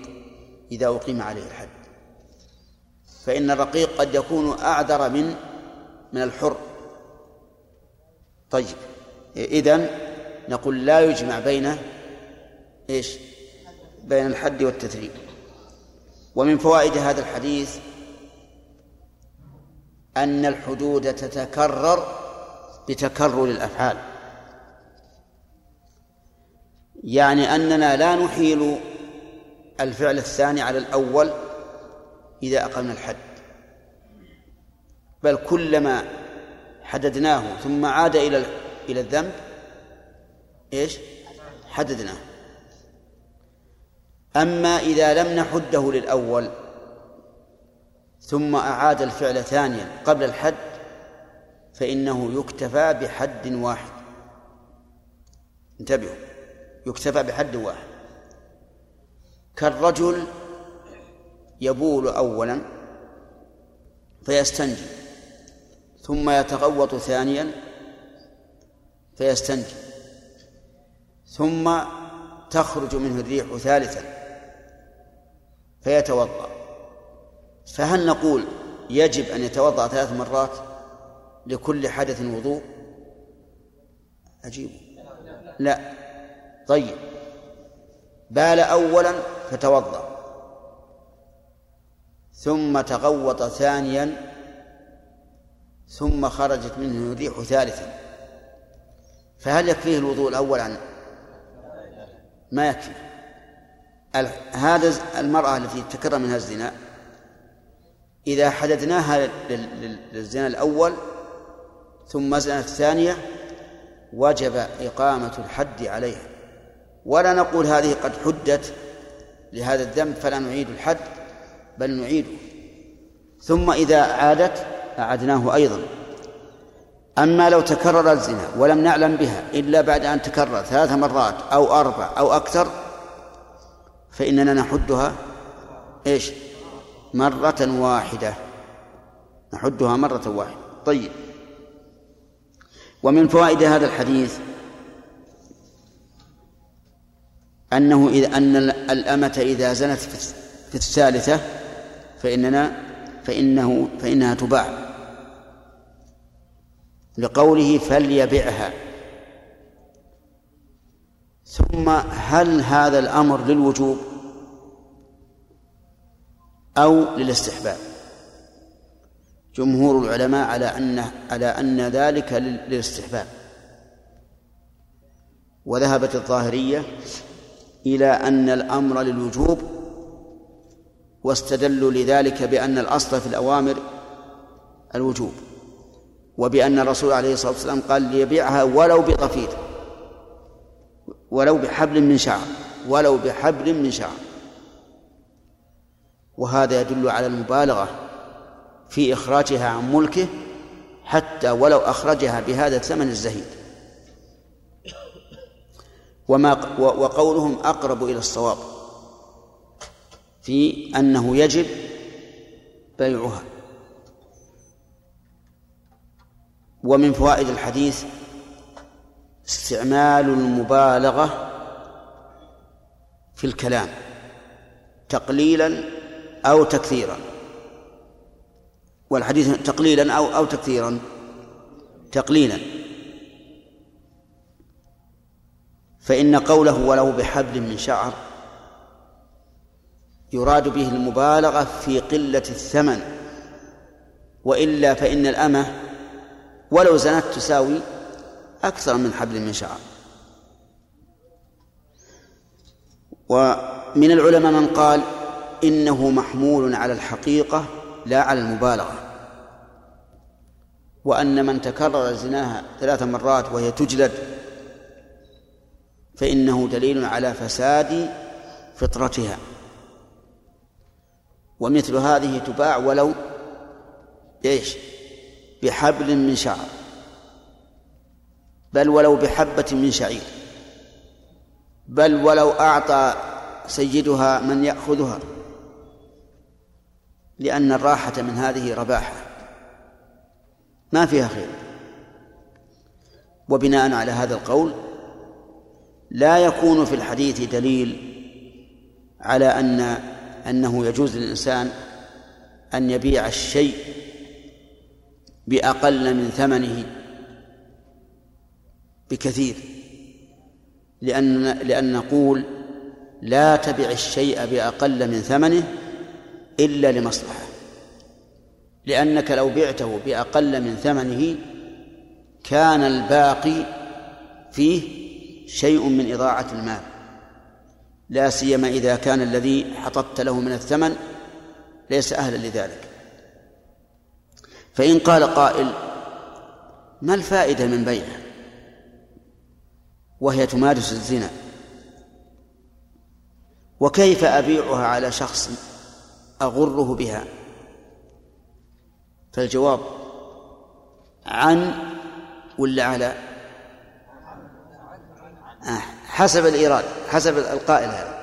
إذا أقيم عليه الحد. فإن الرقيق قد يكون أعذر من من الحر. طيب إذن نقول لا يجمع بين إيش؟ بين الحد والتثريب ومن فوائد هذا الحديث أن الحدود تتكرر بتكرر الأفعال. يعني أننا لا نحيل الفعل الثاني على الأول إذا أقمنا الحد بل كلما حددناه ثم عاد إلى إلى الذنب إيش؟ حددناه. أما إذا لم نحده للأول ثم أعاد الفعل ثانيا قبل الحد فإنه يكتفى بحد واحد. انتبهوا. يكتفى بحد واحد. كالرجل يبول أولا فيستنجي ثم يتغوط ثانيا فيستنجي ثم تخرج منه الريح ثالثا فيتوضأ. فهل نقول يجب أن يتوضأ ثلاث مرات لكل حدث وضوء؟ عجيب لا. طيب. بال أولا فتوضأ ثم تغوط ثانيا. ثم خرجت منه الريح ثالثا. فهل يكفيه الوضوء الأول عن ما يكفي. هذا المرأة التي تكرر منها الزنا إذا حددناها للزنا الأول ثم زنت الثانية وجب إقامة الحد عليها. ولا نقول هذه قد حدت لهذا الذنب فلا نعيد الحد بل نعيده. ثم إذا عادت أعدناه أيضا. أما لو تكرر الزنا ولم نعلم بها إلا بعد أن تكرر ثلاث مرات أو أربع أو أكثر فإننا نحدها إيش؟ مرة واحدة. نحدها مرة واحدة. طيب. ومن فوائد هذا الحديث أنه إذا أن الأمة إذا زنت في الثالثة فإننا فإنه فإنها تباع. لقوله فليبعها. ثم هل هذا الأمر للوجوب؟ أو للاستحباب. جمهور العلماء على أن على أن ذلك للاستحباب. وذهبت الظاهرية إلى أن الأمر للوجوب واستدلوا لذلك بأن الأصل في الأوامر الوجوب وبأن الرسول عليه الصلاة والسلام قال ليبيعها ولو بطفيل ولو بحبل من شعر ولو بحبل من شعر. وهذا يدل على المبالغة في إخراجها عن ملكه حتى ولو أخرجها بهذا الثمن الزهيد. وما وقولهم أقرب إلى الصواب في أنه يجب بيعها. ومن فوائد الحديث استعمال المبالغة في الكلام تقليلا أو تكثيرا. والحديث تقليلا أو أو تكثيرا. تقليلا. فإن قوله ولو بحبل من شعر يراد به المبالغة في قلة الثمن وإلا فإن الأمة ولو زنت تساوي أكثر من حبل من شعر. ومن العلماء من قال إنه محمول على الحقيقة لا على المبالغة وأن من تكرر زناها ثلاث مرات وهي تجلد فإنه دليل على فساد فطرتها. ومثل هذه تباع ولو إيش؟ بحبل من شعر. بل ولو بحبة من شعير. بل ولو أعطى سيدها من يأخذها. لأن الراحة من هذه رباحة. ما فيها خير. وبناء على هذا القول لا يكون في الحديث دليل على أن أنه يجوز للإنسان أن يبيع الشيء بأقل من ثمنه بكثير لأن لأن نقول لا تبع الشيء بأقل من ثمنه إلا لمصلحة لأنك لو بعته بأقل من ثمنه كان الباقي فيه شيء من إضاعة المال لا سيما إذا كان الذي حطبت له من الثمن ليس أهلا لذلك. فإن قال قائل ما الفائدة من بيعه؟ وهي تمارس الزنا. وكيف أبيعها على شخص أغره بها؟ فالجواب عن ولا على؟ حسب الإيراد حسب القائل هذا.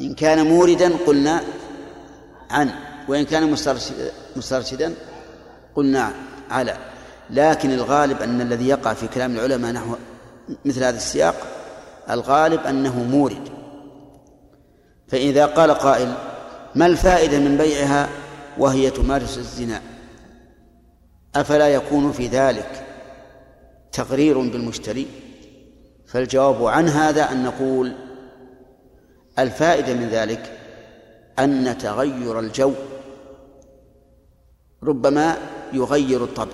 إن كان موردا قلنا عن وإن كان مسترشدا قلنا على. لكن الغالب أن الذي يقع في كلام العلماء نحو مثل هذا السياق الغالب أنه مورد. فإذا قال قائل ما الفائدة من بيعها وهي تمارس الزنا؟ أفلا يكون في ذلك تغرير بالمشتري؟ فالجواب عن هذا أن نقول الفائدة من ذلك أن تغير الجو ربما يغير الطبع.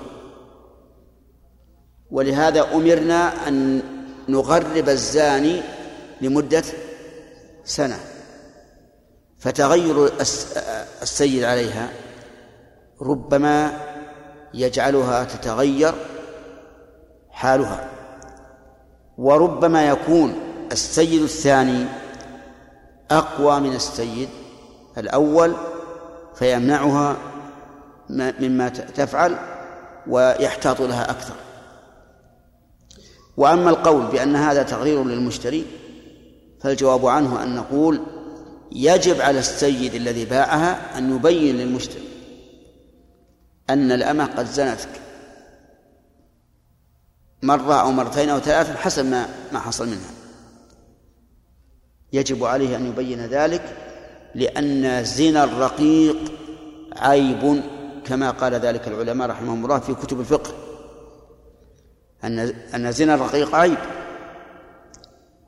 ولهذا أمرنا أن نغرب الزاني لمدة سنة. فتغير السيد عليها ربما يجعلها تتغير حالها. وربما يكون السيد الثاني أقوى من السيد الأول فيمنعها مما تفعل ويحتاط لها أكثر. وأما القول بأن هذا تغرير للمشتري فالجواب عنه أن نقول يجب على السيد الذي باعها أن يبين للمشتري أن الأمة قد زنتك مرة أو مرتين أو ثلاثة حسب ما ما حصل منها. يجب عليه أن يبين ذلك لأن زنا الرقيق عيب كما قال ذلك العلماء رحمهم الله في كتب الفقه. أن أن زنا الرقيق عيب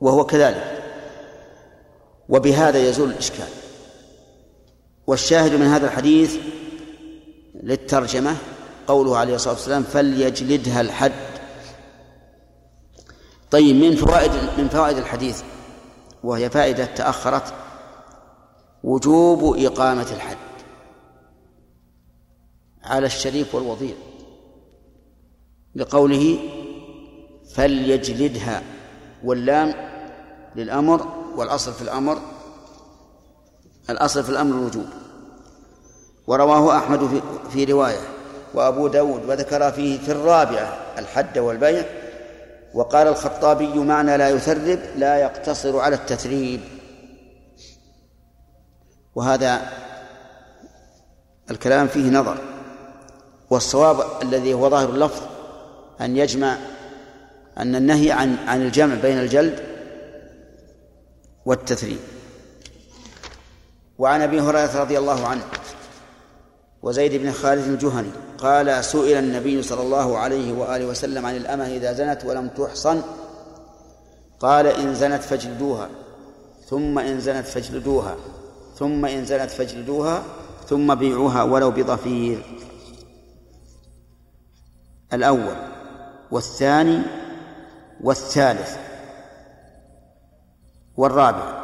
وهو كذلك. وبهذا يزول الإشكال. والشاهد من هذا الحديث للترجمة قوله عليه الصلاة والسلام فليجلدها الحد طيب من فوائد من فوائد الحديث وهي فائدة تأخرت وجوب إقامة الحد على الشريف والوضيع لقوله فليجلدها واللام للأمر والأصل في الأمر الأصل في الأمر الوجوب. ورواه أحمد في رواية وأبو داود وذكر فيه في الرابعة الحد والبيع وقال الخطابي معنى لا يثرب لا يقتصر على التثريب. وهذا الكلام فيه نظر. والصواب الذي هو ظاهر اللفظ أن يجمع أن النهي عن عن الجمع بين الجلد والتثريب. وعن أبي هريرة رضي الله عنه وزيد بن خالد الجهني قال سئل النبي صلى الله عليه وآله وسلم عن الأمة إذا زنت ولم تحصن؟ قال إن زنت فاجلدوها ثم إن زنت فاجلدوها ثم إن زنت فاجلدوها ثم بيعوها ولو بضفير. الأول والثاني والثالث والرابع.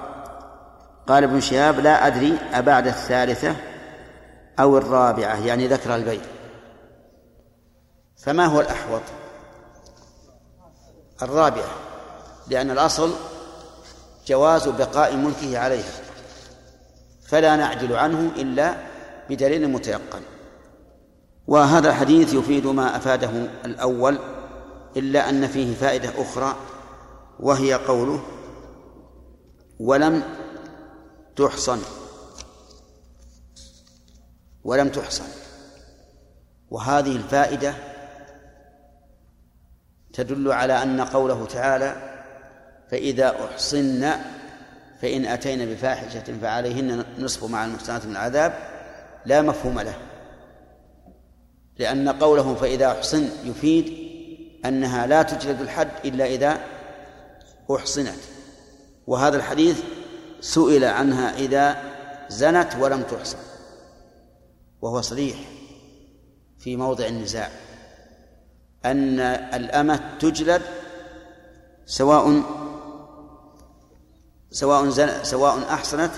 قال ابن شهاب لا أدري أبعد الثالثة. أو الرابعة يعني ذكر البيت. فما هو الأحوط؟ الرابعة لأن الأصل جواز بقاء ملكه عليها فلا نعدل عنه إلا بدليل متيقن. وهذا الحديث يفيد ما أفاده الأول إلا أن فيه فائدة أخرى وهي قوله ولم تحصن ولم تحصن. وهذه الفائدة تدل على أن قوله تعالى فإذا أحصن فإن أتينا بفاحشة فعليهن نصف مع المحسنات من العذاب لا مفهوم له. لأن قوله فإذا أحصن يفيد أنها لا تجلد الحد إلا إذا أحصنت. وهذا الحديث سئل عنها إذا زنت ولم تحصن. وهو صريح في موضع النزاع أن الأمة تجلد سواء سواء سواء أحصنت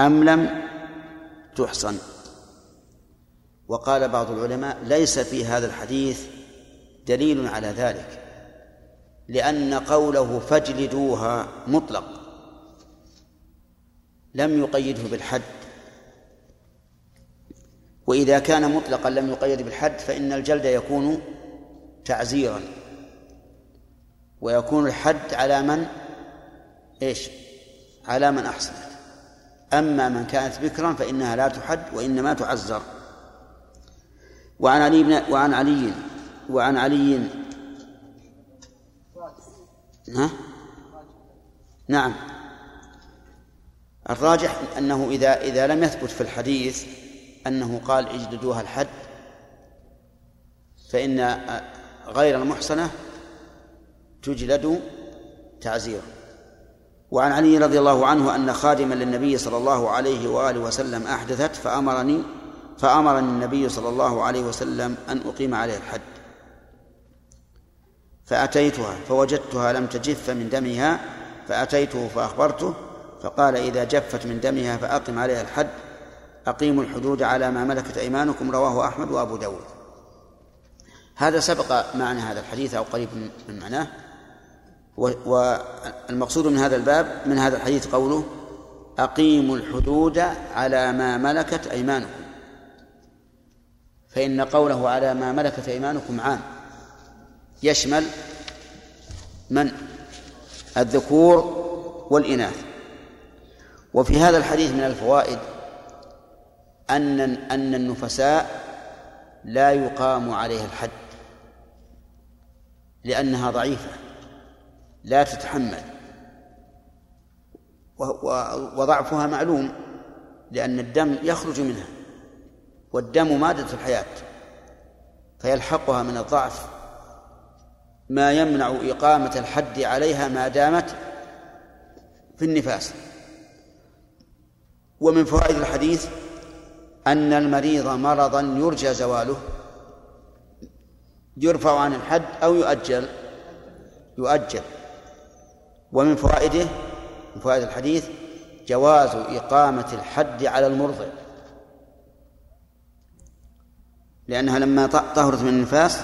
أم لم تحصن. وقال بعض العلماء ليس في هذا الحديث دليل على ذلك لأن قوله فاجلدوها مطلق لم يقيده بالحد. وإذا كان مطلقا لم يقيد بالحد فإن الجلد يكون تعزيرا. ويكون الحد على من؟ إيش؟ على من أحسنت أما من كانت بكرا فإنها لا تحد وإنما تعزر. وعن علي بن وعن علي وعن علي. ها؟ نعم. الراجح أنه إذا إذا لم يثبت في الحديث أنه قال اجلدوها الحد فإن غير المحصنة تجلد تعزيرا وعن علي رضي الله عنه أن خادما للنبي صلى الله عليه وآله وسلم أحدثت فأمرني فأمرني النبي صلى الله عليه وسلم أن أقيم عليه الحد. فأتيتها فوجدتها لم تجف من دمها فأتيته فأخبرته فقال إذا جفت من دمها فأقم عليها الحد أقيموا الحدود على ما ملكت أيمانكم رواه أحمد وأبو داود. هذا سبق معنى هذا الحديث أو قريب من معناه. والمقصود من هذا الباب من هذا الحديث قوله أقيموا الحدود على ما ملكت أيمانكم. فإن قوله على ما ملكت أيمانكم عام. يشمل من؟ الذكور والإناث. وفي هذا الحديث من الفوائد أن أن النفساء لا يقام عليها الحد لأنها ضعيفة لا تتحمل وضعفها معلوم لأن الدم يخرج منها والدم مادة الحياة فيلحقها من الضعف ما يمنع إقامة الحد عليها ما دامت في النفاس. ومن فوائد الحديث أن المريض مرضا يرجى زواله يرفع عن الحد أو يؤجل يؤجل. ومن فوائده من فوائد الحديث جواز إقامة الحد على المرضع. لأنها لما طهرت من النفاس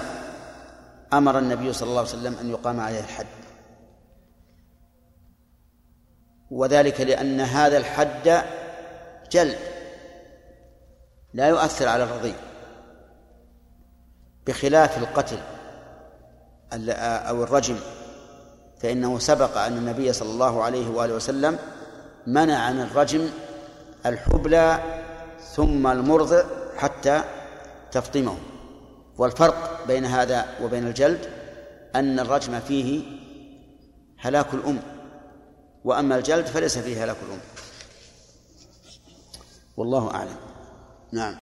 أمر النبي صلى الله عليه وسلم أن يقام عليها الحد. وذلك لأن هذا الحد جلد. لا يؤثر على الرضيع بخلاف القتل أو الرجم فإنه سبق أن النبي صلى الله عليه وآله وسلم منع من الرجم الحبلى ثم المرضع حتى تفطمه. والفرق بين هذا وبين الجلد أن الرجم فيه هلاك الأم وأما الجلد فليس فيه هلاك الأم. والله أعلم. نعم